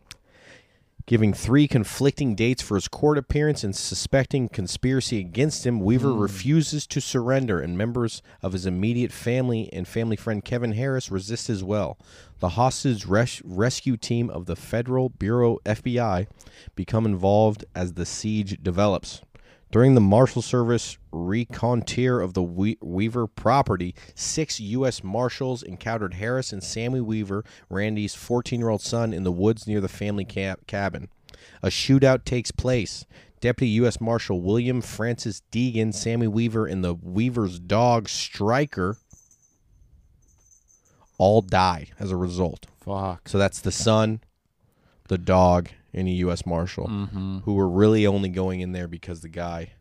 giving three conflicting dates for his court appearance and suspecting conspiracy against him. Weaver refuses to surrender, and members of his immediate family and family friend Kevin Harris resist as well. The hostage res- rescue team of the Federal Bureau FBI become involved as the siege develops. During the Marshal Service reconnoitre of the Weaver property, six U.S. Marshals encountered Harris and Sammy Weaver, Randy's 14 year old son, in the woods near the family ca- cabin. A shootout takes place. Deputy U.S. Marshal William Francis Degan, Sammy Weaver, and the Weaver's dog, Striker, all die as a result. Fuck. So that's the son, the dog, and a U.S. Marshal Mm-hmm. who were really only going in there because the guy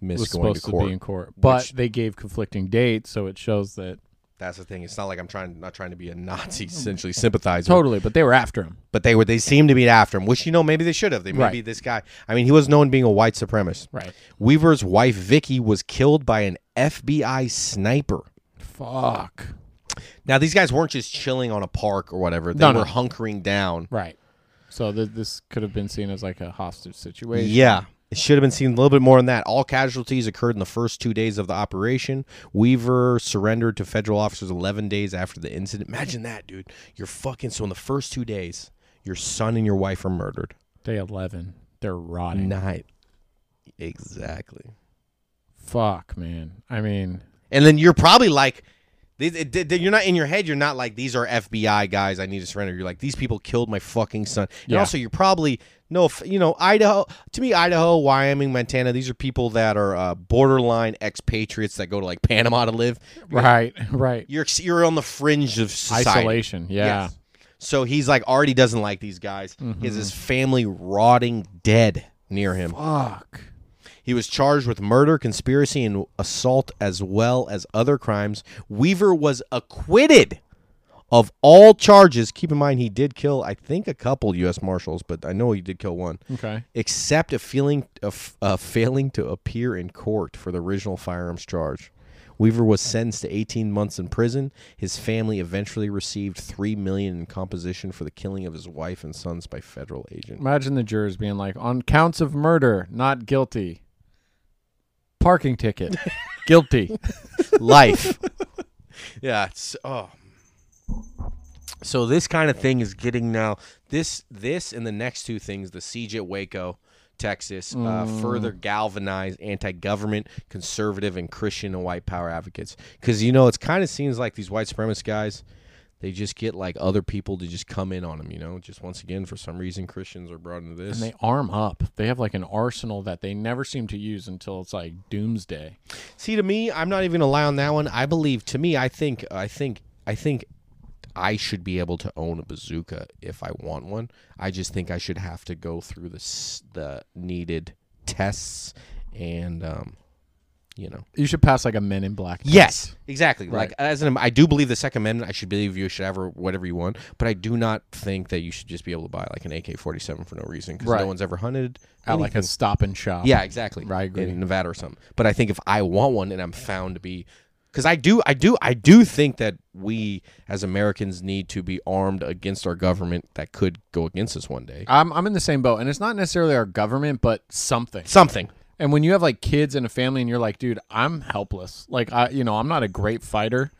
missed Was going to supposed to, court. be in court, but which- they gave conflicting dates, so it shows that That's the thing. It's not like I'm trying not trying to be a Nazi essentially sympathizer. totally. But they were after him. But they were they seemed to be after him, which you know maybe they should have. They maybe Right. this guy. I mean, he was known being a white supremacist. Right. Weaver's wife Vicki was killed by an FBI sniper. Fuck. Now these guys weren't just chilling on a park or whatever. They No, no. were hunkering down. Right. So th- this could have been seen as like a hostage situation. Yeah. It should have been seen a little bit more than that. All casualties occurred in the first two days of the operation. Weaver surrendered to federal officers 11 days after the incident. Imagine that, dude. You're fucking. So, in the first two days, your son and your wife are murdered. Day eleven, they're rotting. Night. Exactly. Fuck, man. I mean, And then you're probably like, you're not in your head. You're not like these are FBI guys. I need to surrender. You're like these people killed my fucking son. And Yeah. also, you're probably no, you know, Idaho. To me, Idaho, Wyoming, Montana. These are people that are uh, borderline expatriates that go to like Panama to live. right, right. You're you're on the fringe of society. Isolation. Yeah. Yes. So he's like already doesn't like these guys. He Mm-hmm. has his family rotting dead near him. Fuck. He was charged with murder, conspiracy, and assault, as well as other crimes. Weaver was acquitted of all charges. Keep in mind, he did kill, I think, a couple U.S. Marshals, but I know he did kill one, Okay. except a feeling of uh, failing to appear in court for the original firearms charge. Weaver was sentenced to 18 months in prison. His family eventually received three million in composition for the killing of his wife and sons by federal agent. Imagine the jurors being like, on counts of murder, not guilty. Parking ticket, guilty. life. yeah, it's oh. So this kind of thing is getting now this this and the next two things, the siege at Waco, Texas, uh, further galvanize anti-government, conservative, and Christian and white power advocates. Because you know, it kind of seems like these white supremacist guys, they just get like other people to just come in on them. You know, just once again for some reason Christians are brought into this. And they arm up. They have like an arsenal that they never seem to use until it's like doomsday. See, to me, I'm not even gonna lie on that one. I believe, to me, I think, I think, I think, I should be able to own a bazooka if I want one. I just think I should have to go through the the needed tests and, um, you know. You should pass like a Men in Black. test. Yes, exactly. Right. Like as an, I do believe the Second Amendment. I should believe you should have whatever you want, but I do not think that you should just be able to buy like an AK-47 for no reason because Right. no one's ever hunted At like a stop and shop. Yeah, exactly. I agree. In Nevada or something. But I think if I want one and I'm found to be because I do, I do, I do think that we as Americans need to be armed against our government that could go against us one day. I'm I'm in the same boat, and it's not necessarily our government, but something. Something. And when you have like kids and a family, and you're like, dude, I'm helpless. Like I, you know, I'm not a great fighter,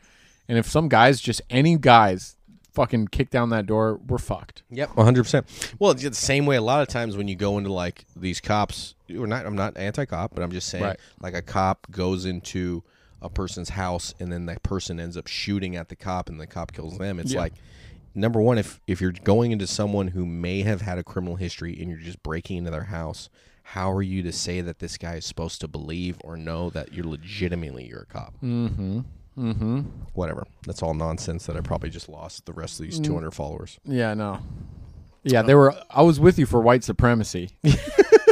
and if some guys, just any guys, fucking kick down that door, we're fucked. Yep, one hundred percent. Well, it's the same way. A lot of times when you go into like these cops, or not, I'm not anti-cop, but I'm just saying, Right. like a cop goes into a person's house and then that person ends up shooting at the cop and the cop kills them. It's Yeah. like number one, if if you're going into someone who may have had a criminal history and you're just breaking into their house, how are you to say that this guy is supposed to believe or know that you're legitimately you're a cop? Mm-hmm. Mm-hmm. Whatever. That's all nonsense that I probably just lost the rest of these 200 followers. Yeah, no. Yeah, they were. I was with you for white supremacy,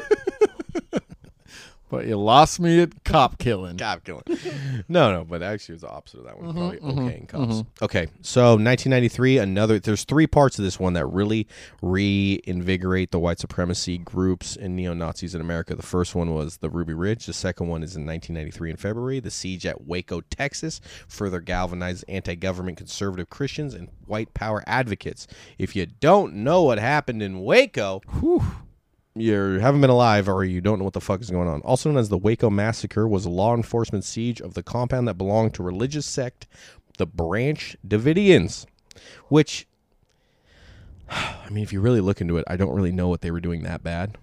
but you lost me at cop killing. cop killing. no, no, but actually, it was the opposite of that one. Probably mhm, okaying cops. Okay, so 1993, another. There's three parts of this one that really reinvigorate the white supremacy groups and neo Nazis in America. The first one was the Ruby Ridge. The second one is in 1993 in February. The siege at Waco, Texas, further galvanized anti-government conservative Christians and white power advocates. If you don't know what happened in Waco, you haven't been alive or you don't know what the fuck is going on. Also known as the Waco Massacre was a law enforcement siege of the compound that belonged to religious sect the Branch Davidians, which I mean if you really look into it, I don't really know what they were doing that bad.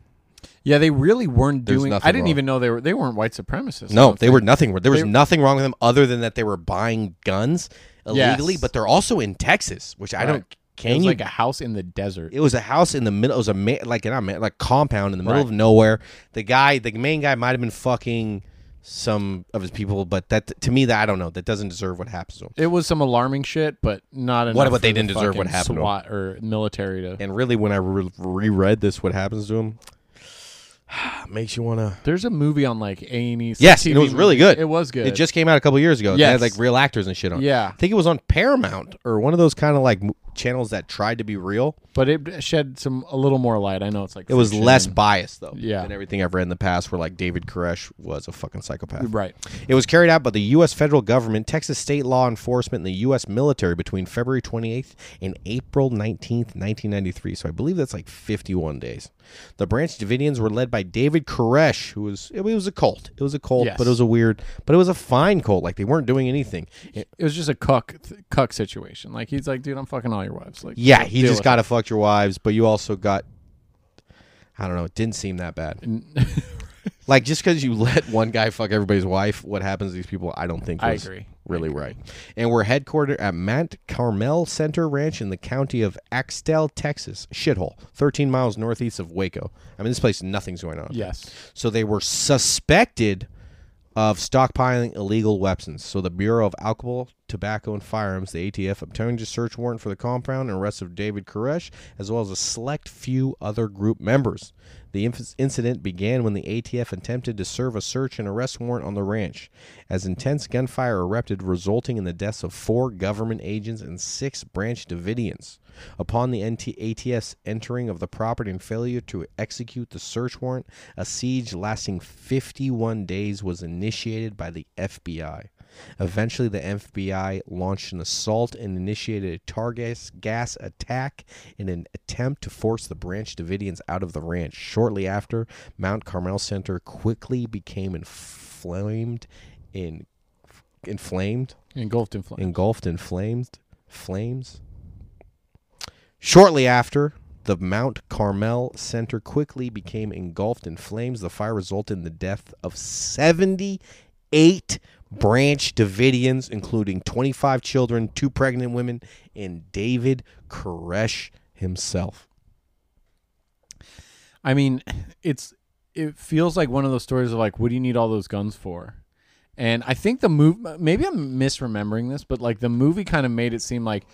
Yeah, they really weren't There's doing. I didn't wrong. even know they were. They weren't white supremacists. No, don't they were nothing. There was They- nothing wrong with them other than that they were buying guns illegally, Yes. but they're also in Texas, which I Right. Don't It was you like a house in the desert. It was a house in the middle. It was a ma- like not ma- like compound in the middle Right. of nowhere. The guy, the main guy, might have been fucking some of his people, but that to me, that I don't know. That doesn't deserve what happens to him. It was some alarming shit, but not enough. What about they the didn't deserve what happened to 'em? SWAT or military to. And really, when I re- reread this, what happens to him makes you want to. There's a movie on like A and E. Yes, and it was really good. It was good. It just came out a couple years ago. Yeah, had like real actors and shit on. it. yeah, I think it was on Paramount or one of those kind of like channels that tried to be real. but it shed some a little more light. I know it's like It was fiction less and- biased though Yeah. than everything I've read in the past. Where like David Koresh was a fucking psychopath. right. It was carried out by the U.S. federal government, Texas state law enforcement, and the U.S. military between February 28th and April 19th, 1993. So I believe that's like 51 days. The Branch Davidians were led by David Koresh, who was it was a cult. It was a cult, Yes. but it was a weird, but it was a fine cult. Like they weren't doing anything. It- It was just a cuck cuck situation. Like he's like, dude, I'm fucking all your wives. Like, yeah, he just got to fuck your wives, but you also got. I don't know. It didn't seem that bad. Like just because you let one guy fuck everybody's wife, what happens to these people? I don't think I agree. really right. And we're headquartered at Mount Carmel Center Ranch in the county of Axtell, Texas. Shithole, 13 miles northeast of Waco. I mean, this place, nothing's going on. yes. So they were suspected of stockpiling illegal weapons. So the Bureau of Alcohol, Tobacco, and Firearms, the ATF, obtained a search warrant for the compound and arrest of David Koresh, as well as a select few other group members. The inf- incident began when the ATF attempted to serve a search and arrest warrant on the ranch, as intense gunfire erupted, resulting in the deaths of four government agents and six Branch Davidians. Upon the NT- ATF's entering of the property and failure to execute the search warrant, a siege lasting 51 days was initiated by the FBI. Eventually, the FBI launched an assault and initiated a target gas attack in an attempt to force the Branch Davidians out of the ranch. Shortly after, Mount Carmel Center quickly became inflamed in inflamed Engulfed in flames. engulfed in flames flames shortly after the mount carmel center quickly became engulfed in flames the fire resulted in the death of 78 branch davidians including 25 children two pregnant women and david koresh himself I mean, it's it feels like one of those stories of like, what do you need all those guns for? And I think the movie, maybe I'm misremembering this, but like the movie kind of made it seem like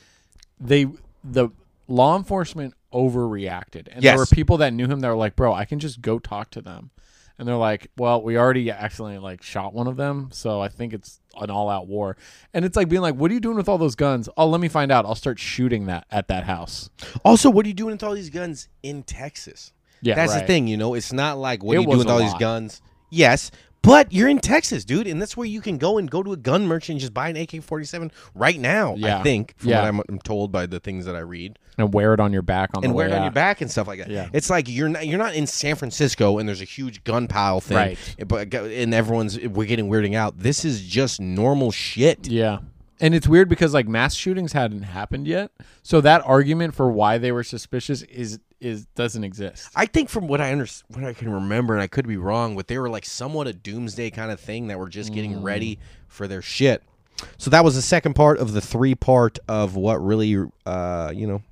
they the law enforcement overreacted, and Yes. there were people that knew him that were like, bro, I can just go talk to them, and they're like, well, we already accidentally like shot one of them, so I think it's an all out war, and it's like being like, what are you doing with all those guns? Oh, let me find out. I'll start shooting that at that house. also what are you doing with all these guns in texas Yeah, That's right. the thing, you know. It's not like what It do you doing with all these guns? Yes, But you're in Texas, dude, and that's where you can go and go to a gun merchant and just buy an AK-47 right now. Yeah. I think, from Yeah. what I'm, I'm told by the things that I read, and wear it on your back on and the wear it on out. your back and stuff like that. Yeah. It's like you're not you're not in San Francisco and there's a huge gun pile thing, Right. Eh, but and everyone's we're getting weirding out. This is just normal shit. Yeah. And it's weird because like mass shootings hadn't happened yet. So that argument for why they were suspicious is is doesn't exist. I think from what I under, what I can remember, and I could be wrong, but they were like somewhat a doomsday kind of thing that were just getting ready for their shit. So that was the second part of the three part of what really, uh, you know,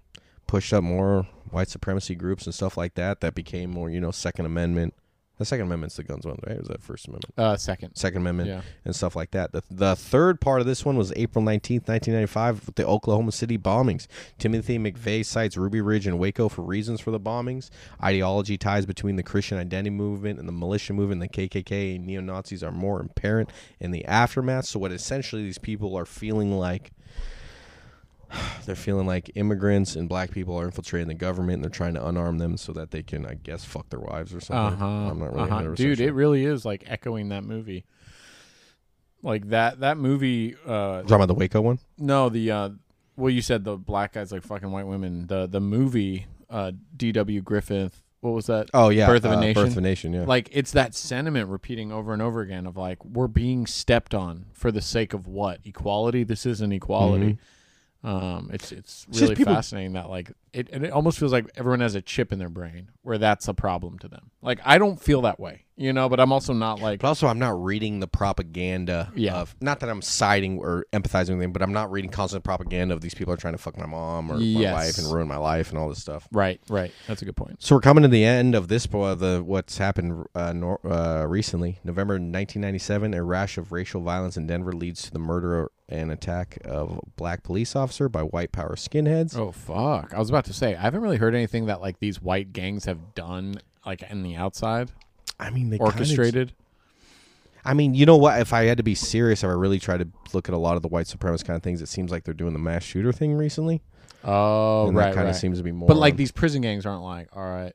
pushed up more white supremacy groups and stuff like that. That became more, you know, Second Amendment. The Second Amendment's the guns one, right? Or was that First Amendment? Uh second. Second Amendment Yeah. and stuff like that. The, the third part of this one was April 19th, 1995, with the Oklahoma City bombings. Timothy McVeigh cites Ruby Ridge and Waco for reasons for the bombings. Ideology ties between the Christian identity movement and the militia movement, the KKK and neo Nazis, are more apparent in the aftermath. So, what essentially these people are feeling like. They're feeling like immigrants and black people are infiltrating the government and they're trying to unarm them so that they can, I guess, fuck their wives or something. huh. I'm not really uh-huh. Dude, sure. it really is like echoing that movie. Like that that movie uh about the Waco one? no, the uh well you said the black guys like fucking white women. The the movie uh D.W. Griffith, what was that? Oh, yeah. Birth of a uh, Nation? Birth of a Nation, yeah. like it's that sentiment repeating over and over again of like we're being stepped on for the sake of what equality this isn't equality um it's it's just really people- fascinating that like it, and it almost feels like everyone has a chip in their brain where that's a problem to them like i don't feel that way you know but i'm also not like But also, I'm not reading the propaganda Yeah. of not that I'm siding or empathizing with them, but I'm not reading constant propaganda of these people are trying to fuck my mom or Yes. my wife and ruin my life and all this stuff. right right that's a good point So we're coming to the end of this. Uh, the what's happened uh, nor, uh, recently, November 1997, a rash of racial violence in Denver leads to the murder and attack of a black police officer by white power skinheads. oh fuck i was about to say i haven't really heard anything that like these white gangs have done like in the outside I mean, they kinda- orchestrated I mean, you know what? If I had to be serious, if I really try to look at a lot of the white supremacist kind of things, it seems like they're doing the mass shooter thing recently. oh and right that kind right of seems to be more. But like on- these prison gangs aren't like, all right,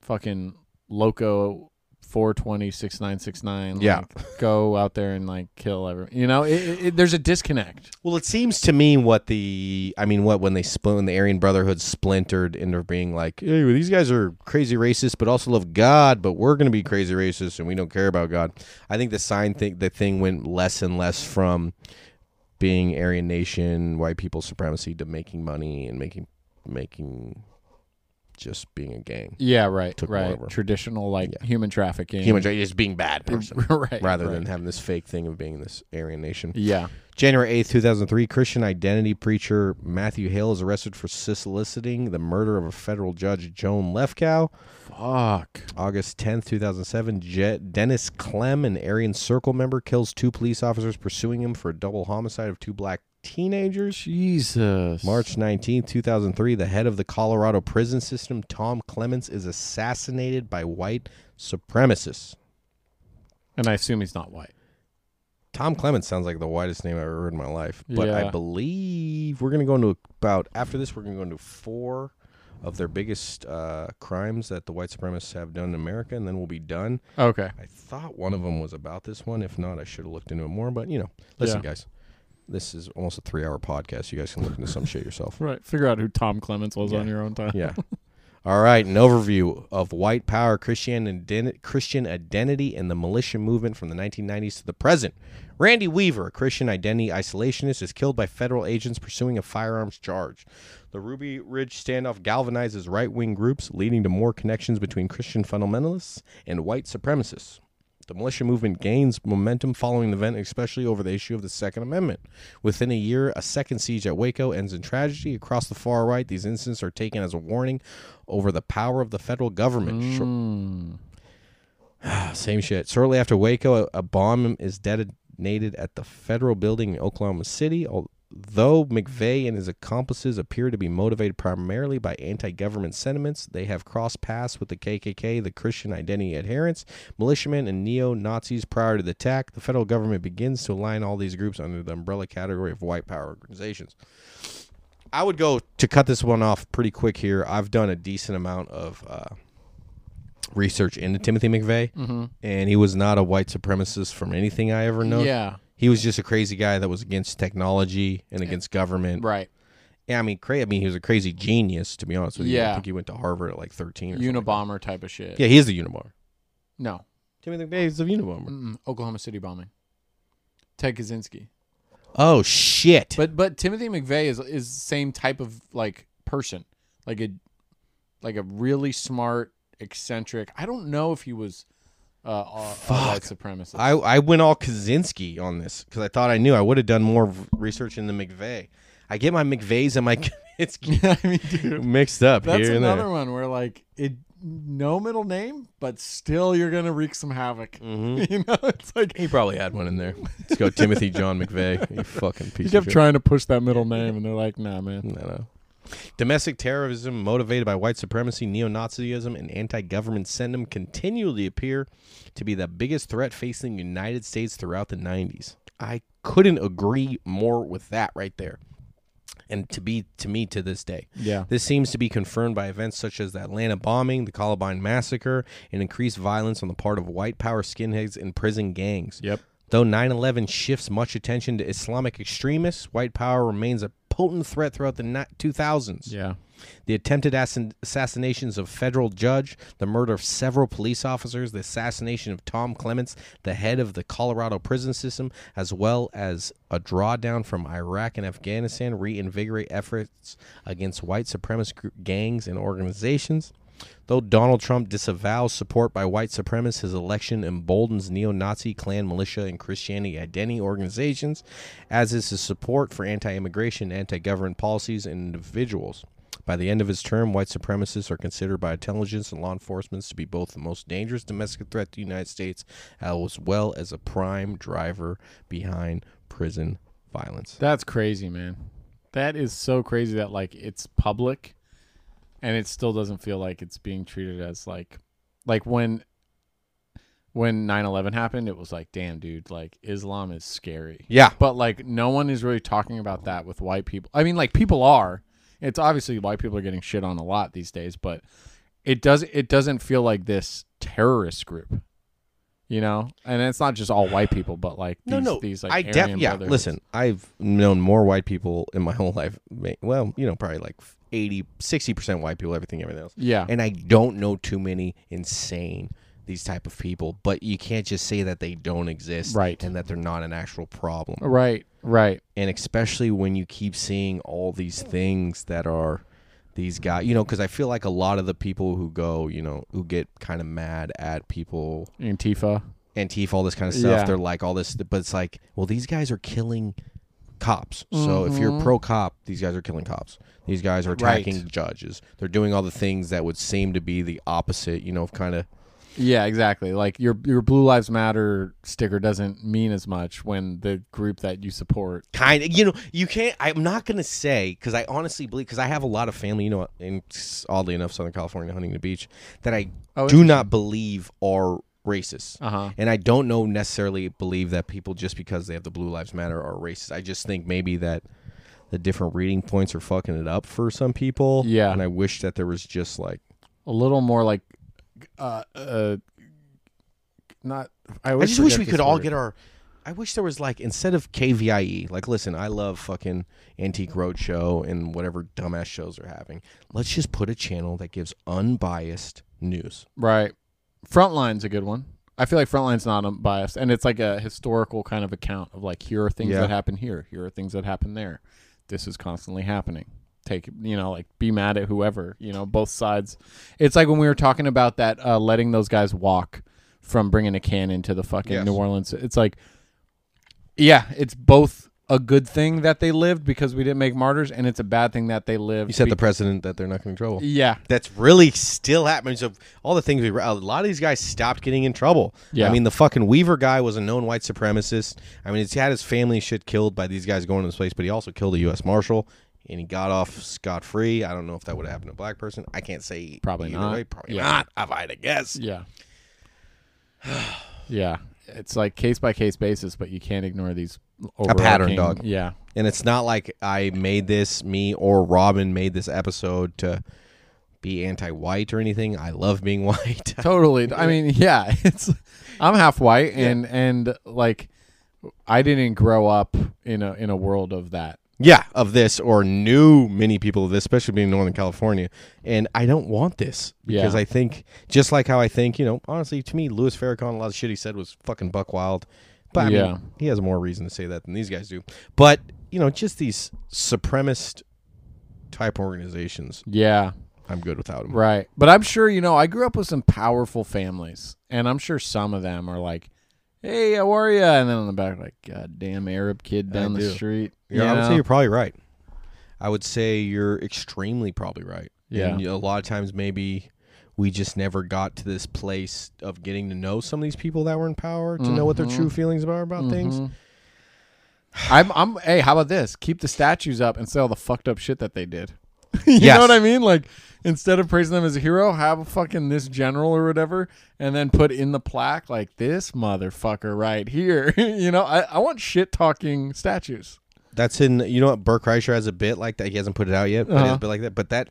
fucking loco 420 6969 Yeah. like, go out there and like kill everyone you know it, it, there's a disconnect Well, it seems to me what the I mean, what when they split when the Aryan Brotherhood splintered into being like, hey, these guys are crazy racist, but also love God, but we're going to be crazy racist and we don't care about God. I think the sign thing, the thing went less and less from being Aryan nation, white people supremacy to making money and making making just being a gang. yeah right Took right over. traditional like Yeah. human trafficking Human just being bad person right rather right. than having this fake thing of being this Aryan nation. yeah January 8th, 2003, Christian identity preacher Matthew Hale is arrested for soliciting the murder of a federal judge, Joan Lefkow. fuck August 10th, 2007, Je- Dennis Clem, an Aryan Circle member, kills two police officers pursuing him for a double homicide of two black teenagers. jesus March 19th, 2003, the head of the Colorado prison system, Tom Clements, is assassinated by white supremacists. and i assume he's not white Tom Clements sounds like the whitest name I've ever heard in my life. But I believe we're going to go into about, after this, we're going to go into four of their biggest uh, crimes that the white supremacists have done in America, and then we'll be done. okay I thought one of them was about this one. If not, I should have looked into it more. But, you know, listen, Yeah. guys, this is almost a three hour podcast. You guys can look into some shit yourself. right figure out who tom clements was Yeah. on your own time Yeah. All right, an overview of white power, Christian identi- Christian identity, and the militia movement from the 1990s to the present. Randy Weaver, a Christian identity isolationist, is killed by federal agents pursuing a firearms charge. The Ruby Ridge standoff galvanizes right wing groups, leading to more connections between Christian fundamentalists and white supremacists. The militia movement gains momentum following the event, especially over the issue of the Second Amendment. Within a year, a second siege at Waco ends in tragedy. Across the far right, these incidents are taken as a warning over the power of the federal government. Mm. Same shit. Shortly after Waco, a bomb is detonated at the federal building in Oklahoma City. Although McVeigh and his accomplices appear to be motivated primarily by anti-government sentiments, they have crossed paths with the KKK, the Christian identity adherents, militiamen, and neo-Nazis prior to the attack. The federal government begins to align all these groups under the umbrella category of white power organizations. I would go to cut this one off pretty quick here. I've done a decent amount of uh, research into Timothy McVeigh, and he was not a white supremacist from anything I ever know. Yeah. He was just a crazy guy that was against technology and against government. Right. Yeah, I mean, cra- I mean, he was a crazy genius, to be honest with you. I Yeah. think he went to Harvard at like 13 or something. Unabomber type of shit. Yeah, he is the Unabomber. No. Timothy McVeigh is the Unabomber. Mm-mm. Oklahoma City bombing. Ted Kaczynski. Oh, shit. But but Timothy McVeigh is is same type of like person, like a like a really smart, eccentric. I don't know if he was uh, a, a white supremacist. I, I went all Kaczynski on this because I thought I knew. I would have done more research in the McVeigh. I get my McVeighs and my Kaczynski I mean, dude, mixed up that's here and another one where like it no middle name, but still you're gonna wreak some havoc. Mhm. you know, it's like He probably had one in there. Let's go Timothy John McVeigh. You fucking piece he of kept trying to push that middle name, and they're like, "Nah, man." No, no. Domestic terrorism motivated by white supremacy, neo Nazism, and anti government sentiment continually appear to be the biggest threat facing the United States throughout the 90s. I couldn't agree more with that right there. And to be to me to this day. Yeah. This seems to be confirmed by events such as the Atlanta bombing, the Columbine massacre, and increased violence on the part of white power skinheads and prison gangs. Yep. Though 9 11 shifts much attention to Islamic extremists, white power remains a potent threat throughout the 2000s. Yeah. The attempted assassinations of federal judge, the murder of several police officers, the assassination of Tom Clements, the head of the Colorado prison system, as well as a drawdown from Iraq and Afghanistan reinvigorate efforts against white supremacist gangs and organizations. Though Donald Trump disavows support by white supremacists, his election emboldens neo Nazi, Klan, militia, and Christianity identity organizations, as is his support for anti immigration, anti government policies, and individuals. By the end of his term, white supremacists are considered by intelligence and law enforcement to be both the most dangerous domestic threat to the United States, as well as a prime driver behind prison violence. That's crazy, man. That is so crazy that like it's public and it still doesn't feel like it's being treated as like like when when 9/11 happened, it was like, "Damn, dude, like Islam is scary." Yeah. But like no one is really talking about that with white people. I mean, like people are. It's obviously white people are getting shit on a lot these days, but it does it doesn't feel like this terrorist group. You know? And it's not just all white people, but like these, no, no. these like I Aryan def- yeah. brotherhoods. Listen, I've known more white people in my whole life. ma- Well, you know, probably like 80, 60 percent white people. Everything, everything else. Yeah. And I don't know too many insane these type of people. But you can't just say that they don't exist, Right. And that they're not an actual problem. Right, right. And especially when you keep seeing all these things that are these guys, you know, because I feel like a lot of the people who go, you know, who get kind of mad at people Antifa. Antifa, all this kind of stuff. Yeah. They're like all this, but it's like, well, these guys are killing cops. So if you're mm-hmm. pro cop, these guys are killing cops. These guys are attacking Right. judges. They're doing all the things that would seem to be the opposite, you know, kind of. Yeah, exactly. Like your your Blue Lives Matter sticker doesn't mean as much when the group that you support. Kind of, you know, you can't. I'm not gonna say because I honestly believe because I have a lot of family, you know, in oddly enough, Southern California, Huntington Beach, that I Oh, do not believe are racist. Uh huh. And I don't know necessarily believe that people just because they have the Blue Lives Matter are racist. I just think maybe that the different reading points are fucking it up for some people. Yeah. And I wish that there was just like A little more like, uh, uh, not. I, I just wish we could all get our I wish there was like instead of KVIE, like listen, I love fucking Antique Roadshow and whatever dumbass shows they're having. Let's just put a channel that gives unbiased news. right. Frontline's a good one. I feel like Frontline's not unbiased, and it's like a historical kind of account of like here are things Yeah. that happen here, here are things that happen there. This is constantly happening. Take you know like be mad at whoever you know both sides. It's like when we were talking about that uh, letting those guys walk from bringing a cannon to the fucking Yes. New Orleans. It's like yeah, it's both a good thing that they lived because we didn't make martyrs, and it's a bad thing that they lived. You said the president that they're not getting in trouble. yeah, That's really still happening. So all the things we a lot of these guys stopped getting in trouble. Yeah. I mean, the fucking Weaver guy was a known white supremacist. I mean, he had his family shit killed by these guys going to this place, but he also killed a U.S. Marshal. And he got off scot free. I don't know if that would have happened to a black person. I can't say Probably not. Way. Probably Yeah. not. If I had to guess. Yeah. yeah. It's like case by case basis, but you can't ignore these A pattern, dog. Yeah. And it's not like I made this, me or Robin made this episode to be anti-white or anything. I love being white. totally. I mean, yeah, it's I'm half white and and like I didn't grow up in a in a world of that. yeah, of this or knew many people of this, especially being in Northern California. And I don't want this because Yeah. I think just like how I think, you know, honestly, to me, Louis Farrakhan, a lot of shit he said was fucking buck wild. But I Yeah. mean, he has more reason to say that than these guys do. But you know, just these supremacist type organizations, Yeah. I'm good without them. Right. But I'm sure, you know, I grew up with some powerful families, and I'm sure some of them are like, hey, how are you? And then on the back, like, God damn Arab kid down the do. street. Yeah, you I would say you're probably right. I would say you're extremely probably right. Yeah. And a lot of times maybe we just never got to this place of getting to know some of these people that were in power to know what their Mm-hmm. true feelings are about things. I'm, I'm, hey, how about this? Keep the statues up and say all the fucked up shit that they did. you Yes. know what I mean? Like, instead of praising them as a hero, have a fucking this general or whatever, and then put in the plaque, like, this motherfucker right here. you know, I, I want shit talking statues. That's in you know what Bert Kreischer has a bit like that. He hasn't put it out yet, but he has Uh-huh. a bit like that. But that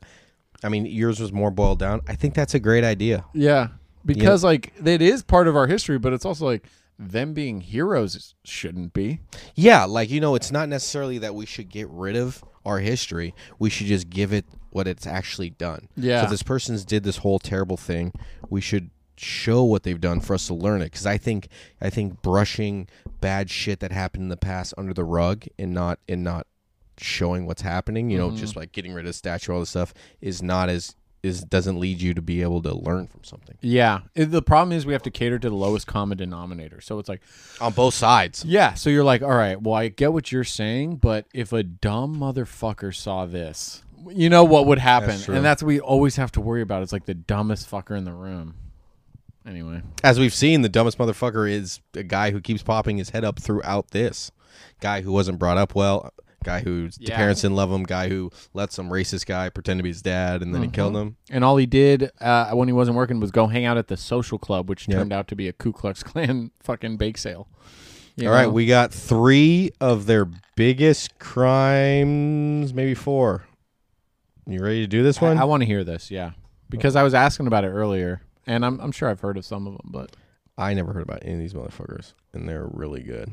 I mean yours was more boiled down. I think that's a great idea. Yeah. Because, like, it is part of our history, but it's also like, them being heroes shouldn't be. Yeah, like you know, it's not necessarily that we should get rid of our history. We should just give it what it's actually done. Yeah. So this person's did this whole terrible thing, we should show what they've done for us to learn it. Because I think I think brushing bad shit that happened in the past under the rug and not and not showing what's happening, you know, Mm-hmm. just like getting rid of the statue, all this stuff, is not as is doesn't lead you to be able to learn from something Yeah. It- the problem is we have to cater to the lowest common denominator. So it's like, on both sides. Yeah, so you're like, all right, well, I get what you're saying, but if a dumb motherfucker saw this, you know what would happen, That's and that's what we always have to worry about. It's like the dumbest fucker in the room. Anyway, As we've seen, the dumbest motherfucker is a guy who keeps popping his head up throughout this. Guy who wasn't brought up well, guy whose Yeah. parents didn't love him, guy who let some racist guy pretend to be his dad and then he killed him. and all he did uh, when he wasn't working was go hang out at the social club, which Yep. turned out to be a Ku Klux Klan fucking bake sale. You All right, know? we got three of their biggest crimes, maybe four. You ready to do this one? I, want to hear this, yeah, because I was asking about it earlier, and I'm I'm sure I've heard of some of them, but I never heard about any of these motherfuckers, and they're really good.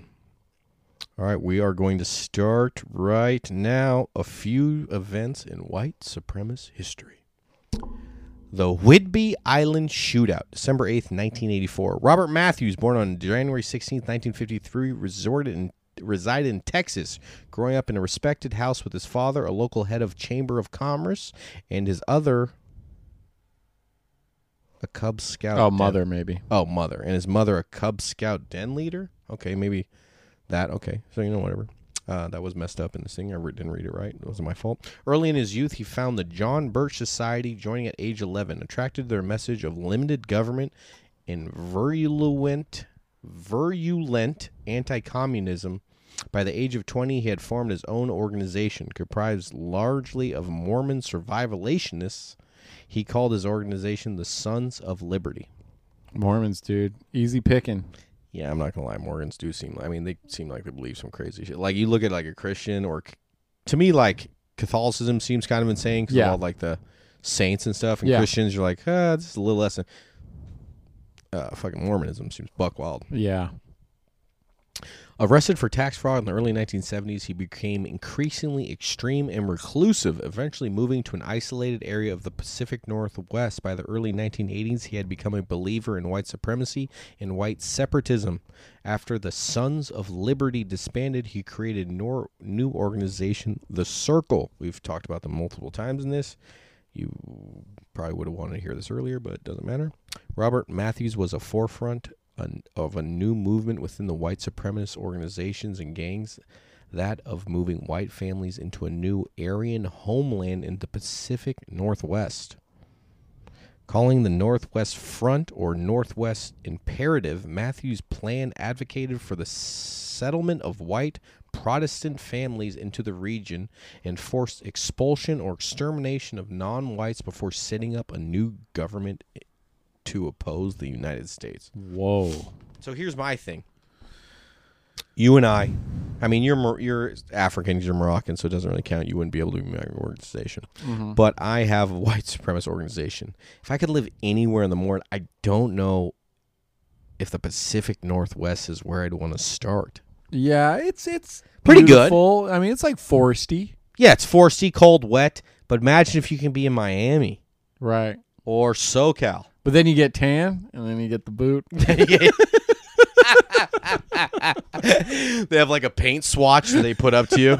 All right, we are going to start right now. A few events in white supremacist history. The Whidbey Island Shootout, December 8th, 1984. Robert Mathews, born on January 16th, 1953, resorted in, resided in Texas, growing up in a respected house with his father, a local head of Chamber of Commerce, and his other, a Cub Scout. oh, den- mother maybe. Oh, mother. And his mother, a Cub Scout den leader? Okay, maybe that. Okay. So, you know, whatever. Uh, that was messed up in the thing. I re- didn't read it right. It wasn't my fault. Early in his youth, he found the John Birch Society, joining at age 11. Attracted to their message of limited government and virulent, virulent anti-communism. By the age of 20, he had formed his own organization, comprised largely of Mormon survivalationists. He called his organization the Sons of Liberty. Mormons, dude, easy picking. Yeah, I'm not gonna lie. Morgans do seem. I mean, they seem like they believe some crazy shit. Like you look at like a Christian, or to me, like Catholicism seems kind of insane because Yeah. of all like the saints and stuff. And Yeah. Christians, you're like, ah, this is a little less. Than, uh, fucking Mormonism seems buck wild. Yeah. Arrested for tax fraud in the early 1970s, he became increasingly extreme and reclusive, eventually moving to an isolated area of the Pacific Northwest. By the early 1980s, he had become a believer in white supremacy and white separatism. After the Sons of Liberty disbanded, he created nor- new organization, The Circle. We've talked about them multiple times in this. You probably would have wanted to hear this earlier, but it doesn't matter. Robert Mathews was a forefront of a new movement within the white supremacist organizations and gangs, that of moving white families into a new Aryan homeland in the Pacific Northwest. Calling the Northwest Front or Northwest Imperative, Mathews' plan advocated for the settlement of white Protestant families into the region and forced expulsion or extermination of non whites before setting up a new government to oppose the United States. Whoa. So here's my thing. You and I I mean, you're you're African, you're Moroccan, so it doesn't really count. You wouldn't be able to be my organization. Mm-hmm. But I have a white supremacist organization. If I could live anywhere in the world, I don't know if the Pacific Northwest is where I'd want to start. Yeah, it's it's Pretty good. beautiful. I mean, it's like foresty, Yeah, it's foresty, cold, wet. But imagine if you can be in Miami right? or SoCal. But then you get tan, and then you get the boot. they have like a paint swatch that they put up to you.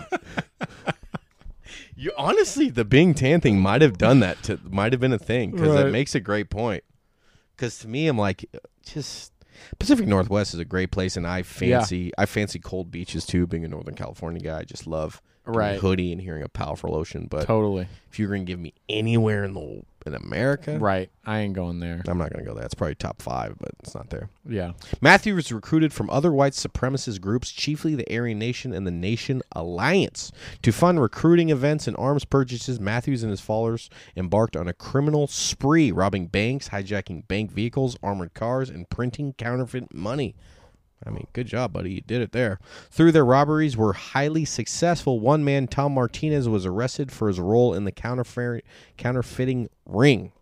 You honestly, the Bing Tan thing might have done that. To might have been a thing because Right. it makes a great point. Because to me, I'm like, just Pacific Northwest is a great place, and I fancy I fancy cold beaches too. Being a Northern California guy, I just love Right. hoodie and hearing a powerful ocean. But Totally. if you're gonna give me anywhere in the in America, Right. I ain't going there. I'm not gonna go there. It's probably top five, but it's not there. Yeah. Matthew was recruited from other white supremacist groups, chiefly the Aryan Nation and the Nation Alliance. To fund recruiting events and arms purchases, Mathews and his followers embarked on a criminal spree, robbing banks, hijacking bank vehicles, armored cars, and printing counterfeit money. I mean, good job, buddy. You did it there. Through their robberies were highly successful. One man, Tom Martinez, was arrested for his role in the counterfeiting ring.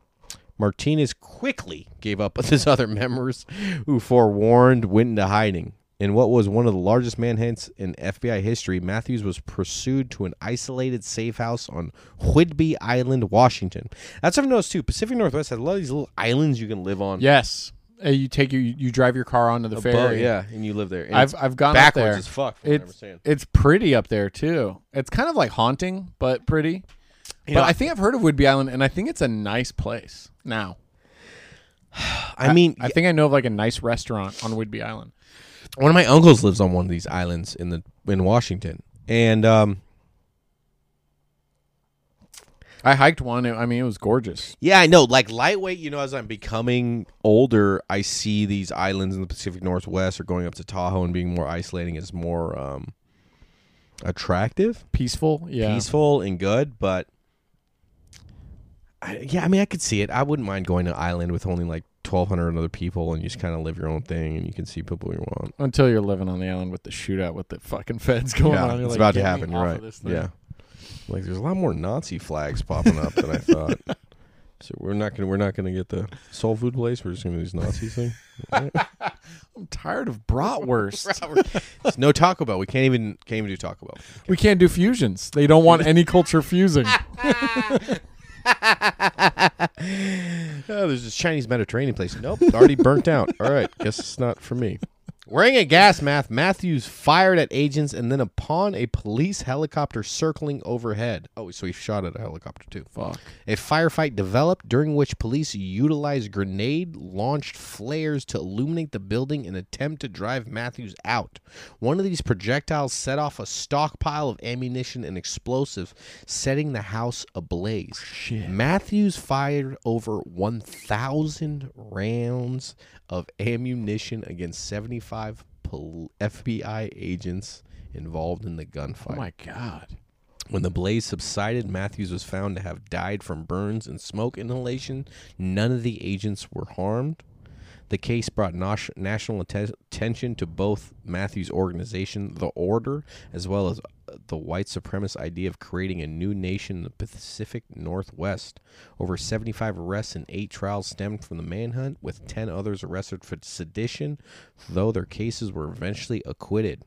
Martinez quickly gave up with his other members, who forewarned went into hiding. In what was one of the largest manhunts in FBI history, Mathews was pursued to an isolated safe house on Whidbey Island, Washington. That's what I've noticed too. Pacific Northwest has a lot of these little islands you can live on. Yes. Uh, you take your you drive your car onto the Above- ferry. yeah, and you live there. And I've I've gone backwards up there. as fuck. I It's it's pretty up there too. It's kind of like haunting, but pretty. You but know, I think I've heard of Whidbey Island, and I think it's a nice place. Now, I mean, I think I know of like a nice restaurant on Whidbey Island. one of my uncles lives on one of these islands in the in Washington, and um, I hiked one. I mean, it was gorgeous. Yeah, I know. Like lightweight, you know, as I'm becoming older, I see these islands in the Pacific Northwest or going up to Tahoe and being more isolating is more um, attractive, Peaceful. Yeah. peaceful, and good. But I, yeah, I mean, I could see it. I wouldn't mind going to an island with only like 1,200 other people and you just kind of live your own thing and you can see people you want. Until you're living on the island with the shootout with the fucking feds going yeah, on. You're it's like, about to happen. You're right. Yeah. Like there's a lot more Nazi flags popping up than I thought. So we're not gonna we're not gonna get the soul food place. We're just gonna do these Nazi thing. I'm tired of bratwurst. It's no Taco Bell. We can't even can't even do Taco Bell. we can't do fusions. They don't want any culture fusing. Oh, there's this Chinese Mediterranean place. Nope, already burnt out. All right, guess it's not for me. Wearing a gas mask, Mathews fired at agents and then upon a police helicopter circling overhead. Oh, so he shot at a helicopter too. Fuck. A firefight developed during which police utilized grenade launched flares to illuminate the building in an attempt to drive Mathews out. One of these projectiles set off a stockpile of ammunition and explosive, setting the house ablaze. Shit. Mathews fired over 1,000 rounds of ammunition against 75 pol- FBI agents involved in the gunfight. Oh my god. When the blaze subsided, Mathews was found to have died from burns and smoke inhalation. None of the agents were harmed. The case brought nos- national atte- attention to both Mathews' organization, The Order, as well as uh, the white supremacist idea of creating a new nation in the Pacific Northwest. Over 75 arrests and eight trials stemmed from the manhunt, with 10 others arrested for sedition, though their cases were eventually acquitted.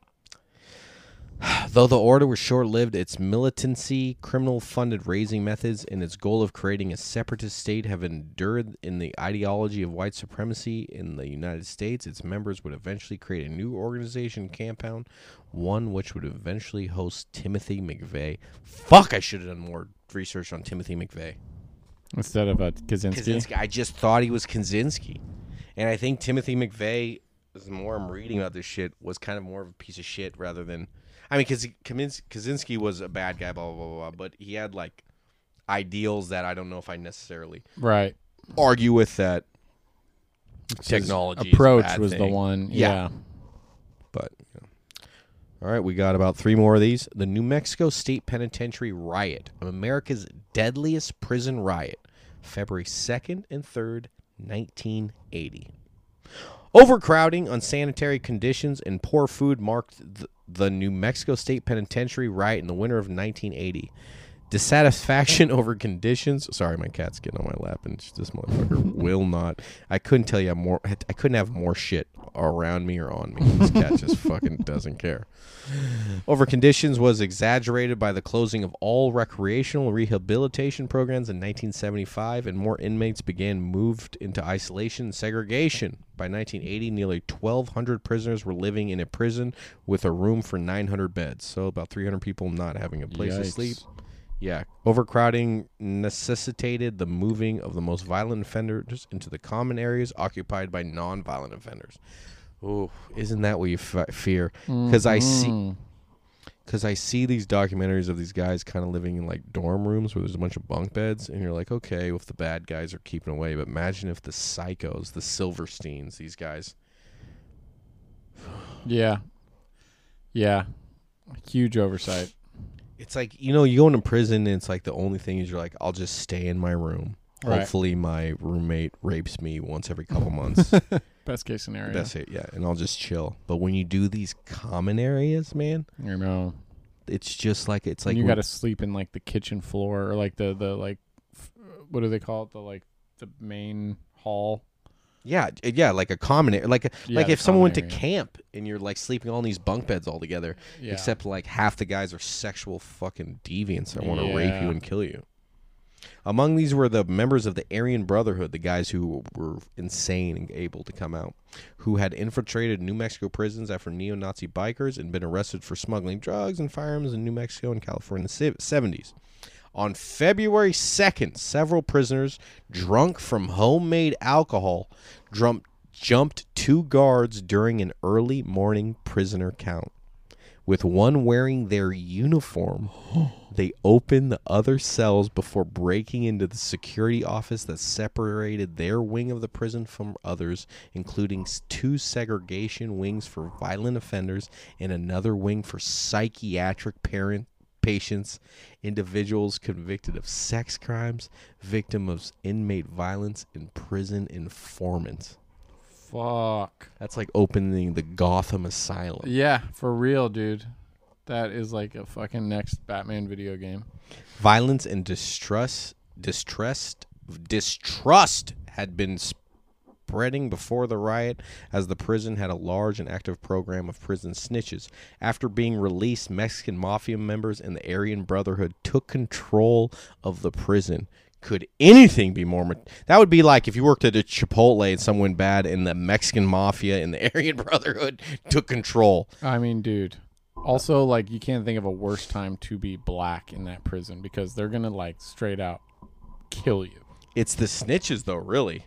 Though the order was short lived, its militancy, criminal funded raising methods, and its goal of creating a separatist state have endured in the ideology of white supremacy in the United States. Its members would eventually create a new organization compound, one which would eventually host Timothy McVeigh. Fuck, I should have done more research on Timothy McVeigh. Instead of a Kaczynski. Kaczynski. I just thought he was Kaczynski. And I think Timothy McVeigh, the more I'm reading about this shit, was kind of more of a piece of shit rather than. I mean, because Kaczynski was a bad guy, blah, blah, blah, blah, but he had, like, ideals that I don't know if I necessarily Right. argue with that His technology approach was the one. Yeah. Yeah. But, you know. All right, we got about three more of these. The New Mexico State Penitentiary riot, America's deadliest prison riot, February 2nd and 3rd, 1980. Overcrowding, unsanitary conditions, and poor food marked the, the New Mexico State Penitentiary riot in the winter of 1980. Dissatisfaction over conditions. Sorry, my cat's getting on my lap, and this motherfucker will not. I couldn't tell you more. I couldn't have more shit around me or on me. This cat just fucking doesn't care. Over conditions was exaggerated by the closing of all recreational rehabilitation programs in 1975, and more inmates began moved into isolation and segregation. By 1980, nearly 1,200 prisoners were living in a prison with a room for 900 beds. So about 300 people not having a place to sleep. Yeah, overcrowding necessitated the moving of the most violent offenders into the common areas occupied by non-violent offenders. Oh, isn't that what you f- fear? Because I see, mm-hmm. because I see these documentaries of these guys kind of living in like dorm rooms where there's a bunch of bunk beds, and you're like, okay, if the bad guys are keeping away, but imagine if the psychos, the Silversteins, these guys. Yeah. Yeah. Huge oversight. It's like you know, you go into prison, and it's like the only thing is you're like, I'll just stay in my room. Right. Hopefully, my roommate rapes me once every couple months. Best case scenario. That's it, yeah, and I'll just chill. But when you do these common areas, man, You know. it's just like it's like you got to sleep in like the kitchen floor or like the the like f- what do they call it? The like the main hall. Yeah, yeah, like a common area. Like, a, Yeah, like if someone went to area. camp and you're like sleeping on these bunk beds all together, Yeah. except like half the guys are sexual fucking deviants that want to rape you and kill you. Among these were the members of the Aryan Brotherhood, the guys who were insane and able to come out, who had infiltrated New Mexico prisons after neo Nazi bikers and been arrested for smuggling drugs and firearms in New Mexico and California in the 70s. On February 2nd, several prisoners, drunk from homemade alcohol, jumped, jumped two guards during an early morning prisoner count. With one wearing their uniform, they opened the other cells before breaking into the security office that separated their wing of the prison from others, including two segregation wings for violent offenders and another wing for psychiatric parent patients, individuals convicted of sex crimes, victim of inmate violence, and prison informants. Fuck. That's like opening the Gotham Asylum. Yeah, for real, dude. That is like a fucking next Batman video game. Violence and distrust, distrust, distrust had been spreading before the riot, as the prison had a large and active program of prison snitches. After being released, Mexican mafia members and the Aryan Brotherhood took control of the prison. Could anything be more? That would be like if you worked at a Chipotle and someone bad, and the Mexican mafia and the Aryan Brotherhood took control. I mean, dude. Also, like, you can't think of a worse time to be black in that prison because they're gonna like straight out kill you. It's the snitches, though. Really,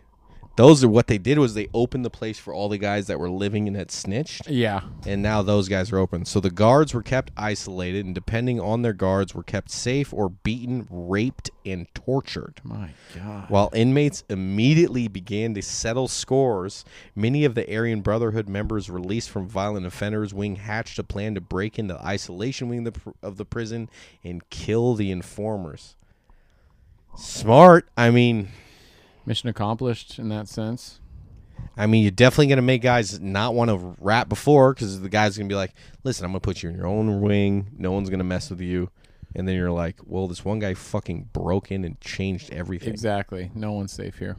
those are what they did was they opened the place for all the guys that were living and had snitched, Yeah. and now those guys are open. So the guards were kept isolated, and depending on their guards, were kept safe or beaten, raped, and tortured. My God. While inmates immediately began to settle scores, many of the Aryan Brotherhood members released from violent offenders wing hatched a plan to break into the isolation wing of the, pr- of the prison and kill the informers. Smart. I mean, Mission accomplished in that sense. I mean, you're definitely gonna make guys not want to rap before because the guy's gonna be like, "Listen, I'm gonna put you in your own wing. No one's gonna mess with you." And then you're like, "Well, this one guy fucking broke in and changed everything." Exactly. No one's safe here.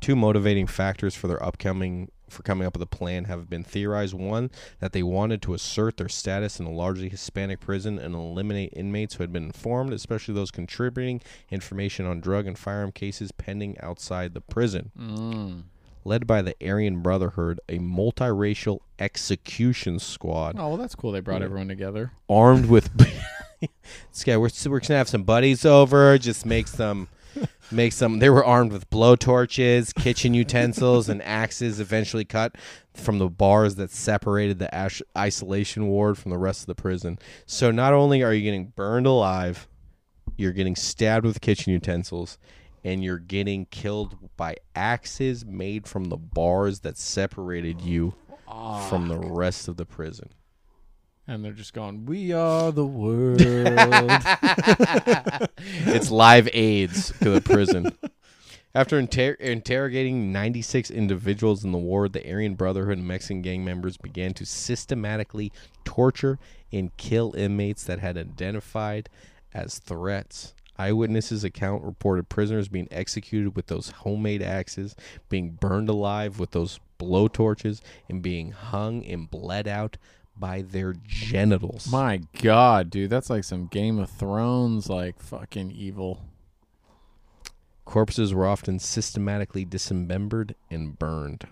Two motivating factors for their upcoming for coming up with a plan have been theorized. One, that they wanted to assert their status in a largely Hispanic prison and eliminate inmates who had been informed, especially those contributing information on drug and firearm cases pending outside the prison. Mm. Led by the Aryan Brotherhood, a multiracial execution squad Oh well, that's cool. They brought Yeah. everyone together. armed with this guy we're, we're gonna have some buddies over just make some make some they were armed with blowtorches kitchen utensils and axes eventually cut from the bars that separated the ash- isolation ward from the rest of the prison. So not only are you getting burned alive you're getting stabbed with kitchen utensils and you're getting killed by axes made from the bars that separated you from the rest of the prison And they're just going, "We are the world." it's live aids to the prison. After inter- interrogating 96 individuals in the ward, the Aryan Brotherhood and Mexican gang members began to systematically torture and kill inmates that had identified as threats. Eyewitnesses' account reported prisoners being executed with those homemade axes, being burned alive with those blowtorches, and being hung and bled out by their genitals. My God, dude, that's like some Game of Thrones, like fucking evil. Corpses were often systematically dismembered and burned.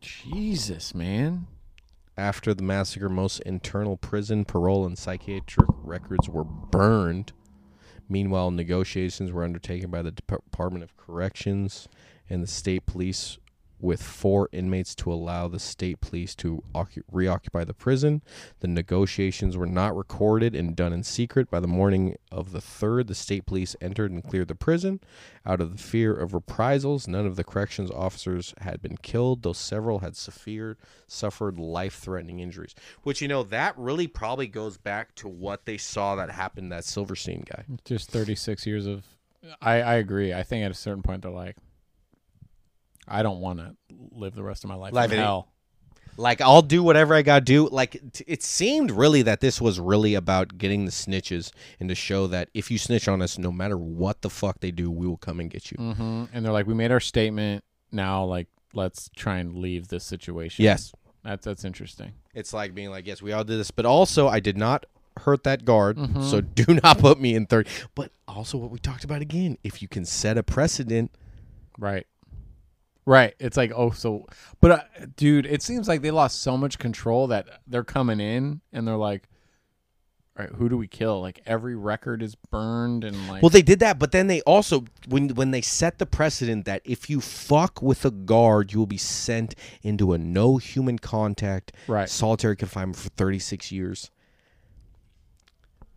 Jesus, man. After the massacre, most internal prison, parole, and psychiatric records were burned. Meanwhile, negotiations were undertaken by the Department of Corrections and the state police with four inmates to allow the state police to occu- reoccupy the prison. The negotiations were not recorded and done in secret. By the morning of the 3rd, the state police entered and cleared the prison. Out of the fear of reprisals, none of the corrections officers had been killed, though several had suffered, suffered life threatening injuries. Which, you know, that really probably goes back to what they saw that happened that Silverstein guy. Just 36 years of. I, I agree. I think at a certain point they're like, I don't want to live the rest of my life in- hell. Like I'll do whatever I got to do. Like t- it seemed really that this was really about getting the snitches and to show that if you snitch on us, no matter what the fuck they do, we will come and get you. hmm And they're like, we made our statement. Now, like, let's try and leave this situation. Yes, That's that's interesting. it's like being like, yes, we all did this, but also I did not hurt that guard, Mm-hmm. so do not put me in third. But also what we talked about again, if you can set a precedent, Right. Right. It's like, oh, so, but uh, dude, it seems like they lost so much control that they're coming in and they're like, all right, who do we kill? Like every record is burned and like, Well, they did that, but then they also when when they set the precedent that if you fuck with a guard, you will be sent into a no human contact Right. solitary confinement for 36 years.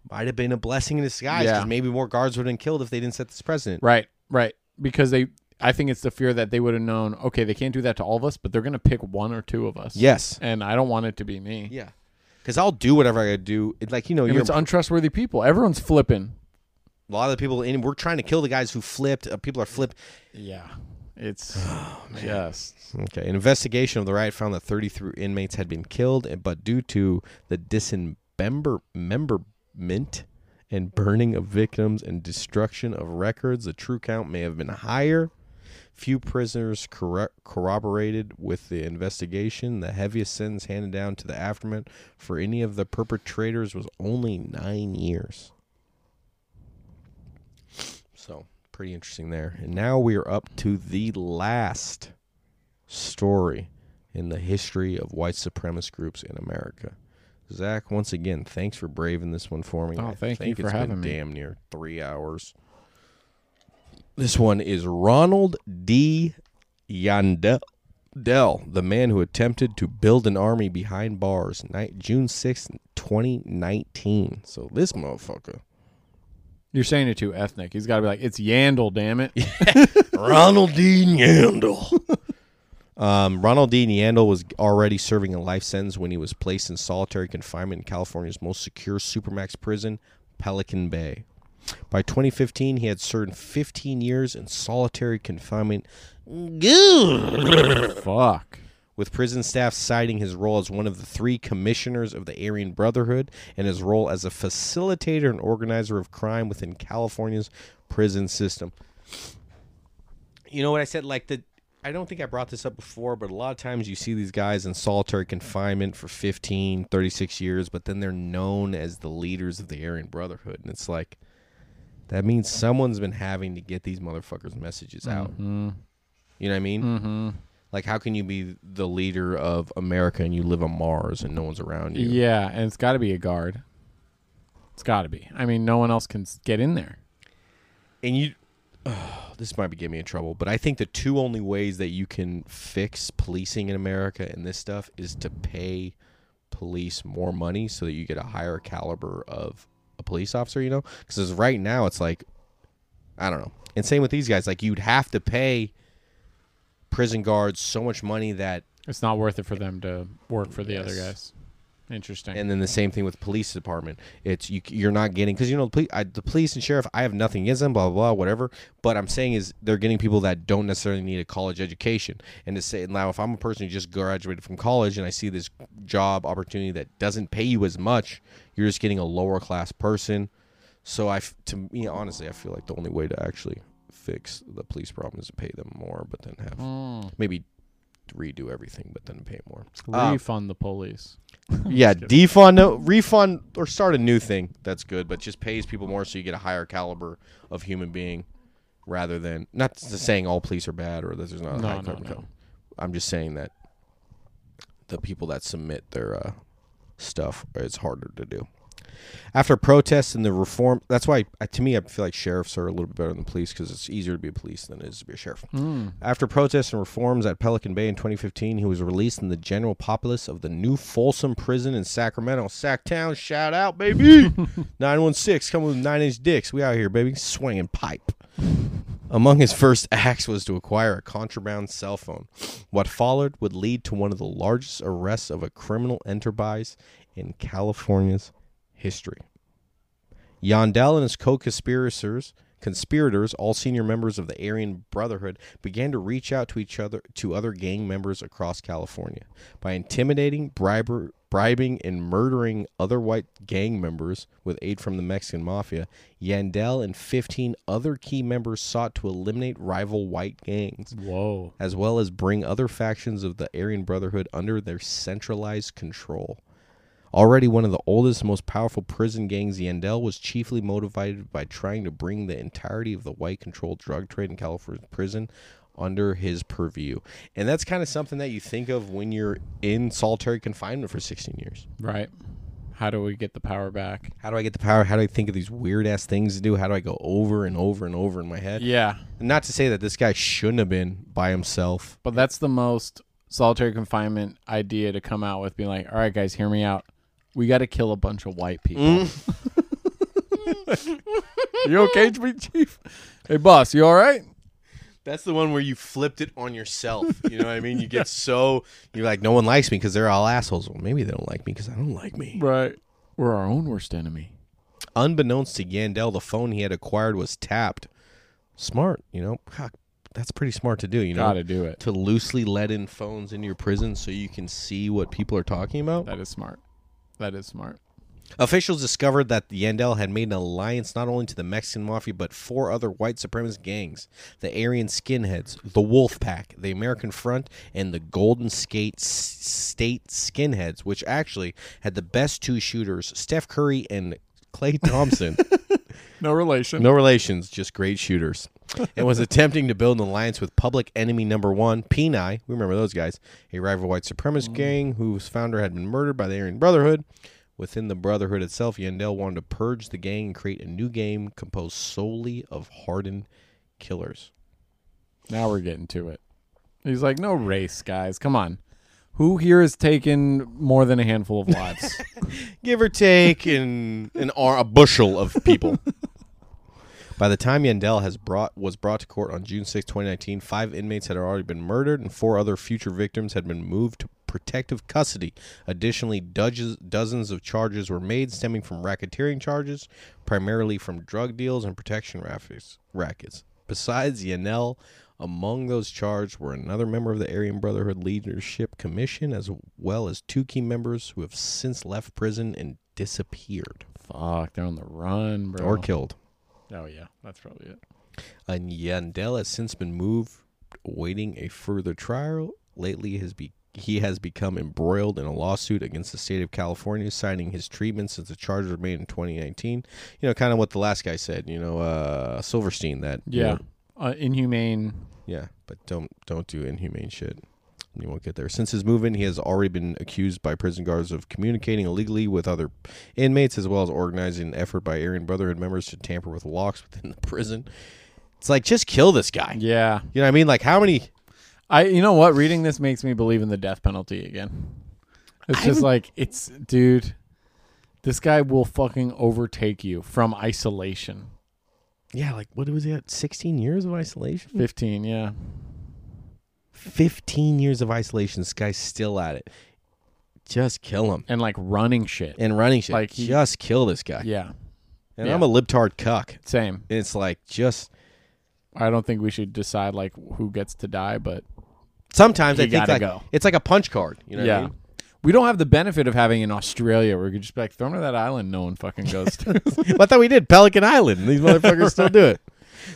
Might have been a blessing in disguise because Yeah. maybe more guards would have been killed if they didn't set this precedent. right, right, because they, I think it's the fear that they would have known. Okay, they can't do that to all of us, but they're gonna pick one or two of us. Yes. and I don't want it to be me. Yeah. Because I'll do whatever I gotta do. It, like you know, And you're it's untrustworthy people. Everyone's flipping. a lot of the people, and we're trying to kill the guys who flipped. Uh, people are flipped. Yeah, it's just Okay. An investigation of the riot found that 33 inmates had been killed, and- but due to the dismemberment and burning of victims and destruction of records, the true count may have been higher. Few prisoners corro- corroborated with the investigation. The heaviest sentence handed down to the aftermath for any of the perpetrators was only nine years. So, pretty interesting there. And now we are up to the last story in the history of white supremacist groups in America. Zack, once again, thanks for braving this one for me. Oh, I thank you think for having me. Damn near three hours. This one is Ronald D. Yandell, the man who attempted to build an army behind bars, night, June sixth, 2019. So this motherfucker. you're saying it too ethnic. He's got to be like, it's Yandell, damn it. Ronald D. Neandle. um, Ronald D. Neandle was already serving a life sentence when he was placed in solitary confinement in California's most secure supermax prison, Pelican Bay. By 2015, he had served 15 years in solitary confinement. Fuck. with prison staff citing his role as one of the three commissioners of the Aryan Brotherhood and his role as a facilitator and organizer of crime within California's prison system. You know what I said? Like the, I don't think I brought this up before, but a lot of times you see these guys in solitary confinement for 15, 36 years, but then they're known as the leaders of the Aryan Brotherhood, and it's like. That means someone's been having to get these motherfuckers' messages out. Mm-hmm. You know what I mean? Mm-hmm. Like, how can you be the leader of America and you live on Mars and no one's around you? Yeah, and it's got to be a guard. It's got to be. I mean, no one else can get in there. And you, oh, this might be getting me in trouble, but I think the two only ways that you can fix policing in America and this stuff is to pay police more money so that you get a higher caliber of a police officer. You know, because right now it's like, I don't know. And same with these guys. Like, you'd have to pay prison guards so much money that It's not worth it for them to work for the other guys. Interesting. And then the same thing with police department. It's you. You're not getting because you know the police, I, the police and sheriff. I have nothing against them. Blah, blah blah whatever. But I'm saying is they're getting people that don't necessarily need a college education. And to say now, if I'm a person who just graduated from college and I see this job opportunity that doesn't pay you as much, you're just getting a lower class person. So I, to me, honestly, I feel like the only way to actually fix the police problem is to pay them more, but then have Mm. maybe redo everything, but then pay more. Um, Refund the police. yeah, defund, no, refund, or start a new thing. That's good, but just pays people more so you get a higher caliber of human being, rather than not s- saying all police are bad or that there's not a No, high no, caliber. no. I'm just saying that the people that submit their uh, stuff it's harder to do. After protests and the reform, that's why to me I feel like sheriffs are a little bit better than police because it's easier to be a police than it is to be a sheriff. Mm. After protests and reforms at Pelican Bay in 2015, he was released in the general populace of the new Folsom Prison in Sacramento. Sacktown, shout out, baby! 916, coming with nine inch dicks. We out here, baby, swinging pipe. Among his first acts was to acquire a contraband cell phone. What followed would lead to one of the largest arrests of a criminal enterprise in California's history. Yandell and his co-conspirators, conspirators, all senior members of the Aryan Brotherhood, began to reach out to each other to other gang members across California by intimidating, briber, bribing, and murdering other white gang members with aid from the Mexican mafia. Yandell and 15 other key members sought to eliminate rival white gangs Whoa. as well as bring other factions of the Aryan Brotherhood under their centralized control. Already one of the oldest, most powerful prison gangs, Yandell was chiefly motivated by trying to bring the entirety of the white controlled drug trade in California prison under his purview. And that's kind of something that you think of when you're in solitary confinement for 16 years. Right. How do we get the power back? How do I get the power? How do I think of these weird ass things to do? How do I go over and over and over in my head? Yeah. Not to say that this guy shouldn't have been by himself. But that's the most solitary confinement idea to come out with being like, all right, guys, hear me out. We got to kill a bunch of white people. Mm. you okay, Chief? Hey, boss, you all right? That's the one where you flipped it on yourself. You know what I mean? You get so you're like, no one likes me because they're all assholes. Well, maybe they don't like me because I don't like me. Right. We're our own worst enemy. Unbeknownst to Yandell, the phone he had acquired was tapped. Smart, you know. God, that's pretty smart to do. You know, Got to do it. to loosely let in phones into your prison so you can see what people are talking about. That is smart. That is smart. Officials discovered that Yandell had made an alliance not only to the Mexican mafia but four other white supremacist gangs: the Aryan Skinheads, the Wolf Pack, the American Front, and the Golden State Skinheads, which actually had the best two shooters, Steph Curry and Klay Thompson. No relation. no relations, just great shooters. and was attempting to build an alliance with public enemy number one, Peni. We remember those guys, a rival white supremacist mm. gang whose founder had been murdered by the Aryan Brotherhood. Within the Brotherhood itself, Yandell wanted to purge the gang and create a new game composed solely of hardened killers. Now we're getting to it. He's like, no race, guys. Come on. Who here has taken more than a handful of lives? Give or take in an ar- a bushel of people. By the time Yandell has brought was brought to court on June 6, 2019, five inmates had already been murdered and four other future victims had been moved to protective custody. Additionally, dozens, dozens of charges were made stemming from racketeering charges, primarily from drug deals and protection rackets. rackets. Besides Yandell, among those charged were another member of the Aryan Brotherhood Leadership Commission, as well as two key members who have since left prison and disappeared Fuck, they're on the run, bro. or killed. oh yeah, that's probably it. And Yandell has since been moved, awaiting a further trial. Lately, has be he has become embroiled in a lawsuit against the state of California, citing his treatment since the charges were made in 2019. You know, kind of what the last guy said. You know, uh, Silverstein. That you Yeah, know, uh, inhumane. yeah, but don't don't do inhumane shit. You won't get there. Since his move-in, he has already been accused by prison guards of communicating illegally with other inmates, as well as organizing an effort by Aryan Brotherhood members to tamper with locks within the prison. It's like just kill this guy. Yeah, You know what I mean? Like how many? I. You know what? Reading this makes me believe in the death penalty again. It's just like it's, dude. This guy will fucking overtake you from isolation. Yeah, like what was he at? Sixteen years of isolation. Fifteen, yeah. Fifteen years of isolation. This guy's still at it. just kill him and like running shit. and running shit. Like, he- just kill this guy. yeah, and yeah. I'm a libtard cuck. same. It's like just I don't think we should decide like who gets to die, but sometimes You I think like go. it's like a punch card. You know? yeah. What I mean? We don't have the benefit of having in Australia where we could just be like, throw him to that island no one fucking goes to. Well, I thought we did Pelican Island. These motherfuckers still do it.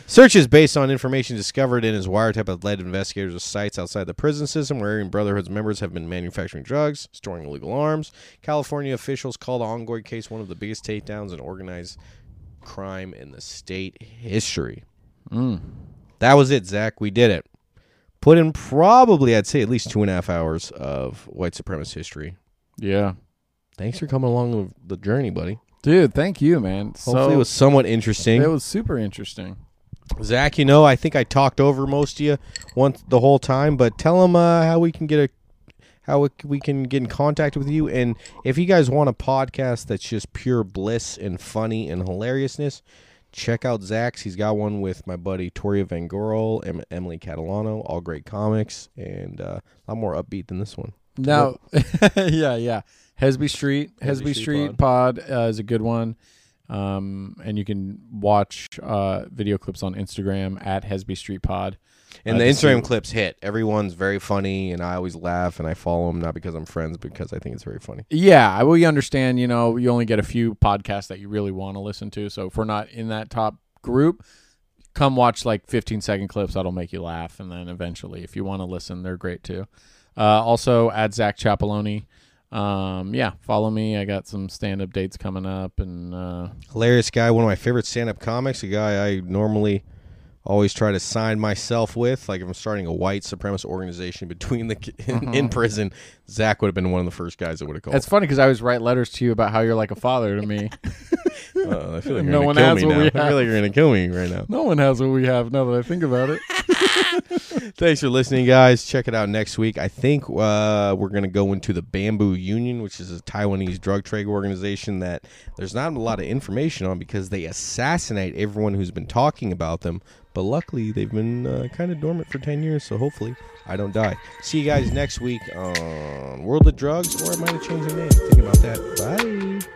Searches based on information discovered in his wiretap have led investigators to sites outside the prison system where Aryan Brotherhood's members have been manufacturing drugs, storing illegal arms. California officials call the ongoing case one of the biggest takedowns in organized crime in the state history. Mm. That was it, Zack. We did it. Put in probably, I'd say, at least two and a half hours of white supremacist history. yeah. Thanks for coming along with the journey, buddy. Dude, thank you, man. Hopefully, so, it was somewhat interesting. it was super interesting. Zack, you know, I think I talked over most of you once the whole time, but tell them uh, how we can get a how we- we can get in contact with you, and if you guys want a podcast that's just pure bliss and funny and hilariousness, check out Zack's. He's got one with my buddy Toria Van Gorel and Emily Catalano, all great comics, and uh, a lot more upbeat than this one. No, yeah, yeah. Hesby Street, Hesby Hesby Street Street, Pod, uh, is a good one. Um, and you can watch uh, video clips on Instagram at Hesby Street Pod. And Uh, the Instagram clips hit. Everyone's very funny, and I always laugh, and I follow them not because I'm friends, because I think it's very funny. Yeah, I will. Understand? You know, you only get a few podcasts that you really want to listen to. So if we're not in that top group, come watch like 15 second clips. That'll make you laugh, and then eventually, if you want to listen, they're great too. Uh, also, add Zack Chapaloni. Um, yeah, follow me. I got some stand up dates coming up, and uh, hilarious guy one of my favorite stand-up comics a guy i normally always try to sign myself with like if i'm starting a white supremacist organization between the in, in prison zack would have been one of the first guys that would have called it's funny because I always write letters to you about how you're like a father to me. Uh, i feel like No one has what now we i feel have. like you're gonna kill me right now no one has what we have now that I think about it. thanks for listening guys check it out next week i think uh, we're gonna go into the bamboo union which is a taiwanese drug trade organization that there's not a lot of information on because they assassinate everyone who's been talking about them but luckily they've been uh, kind of dormant for 10 years so hopefully i don't die. See you guys next week on world of drugs or i might have changed the name. Think about that. Bye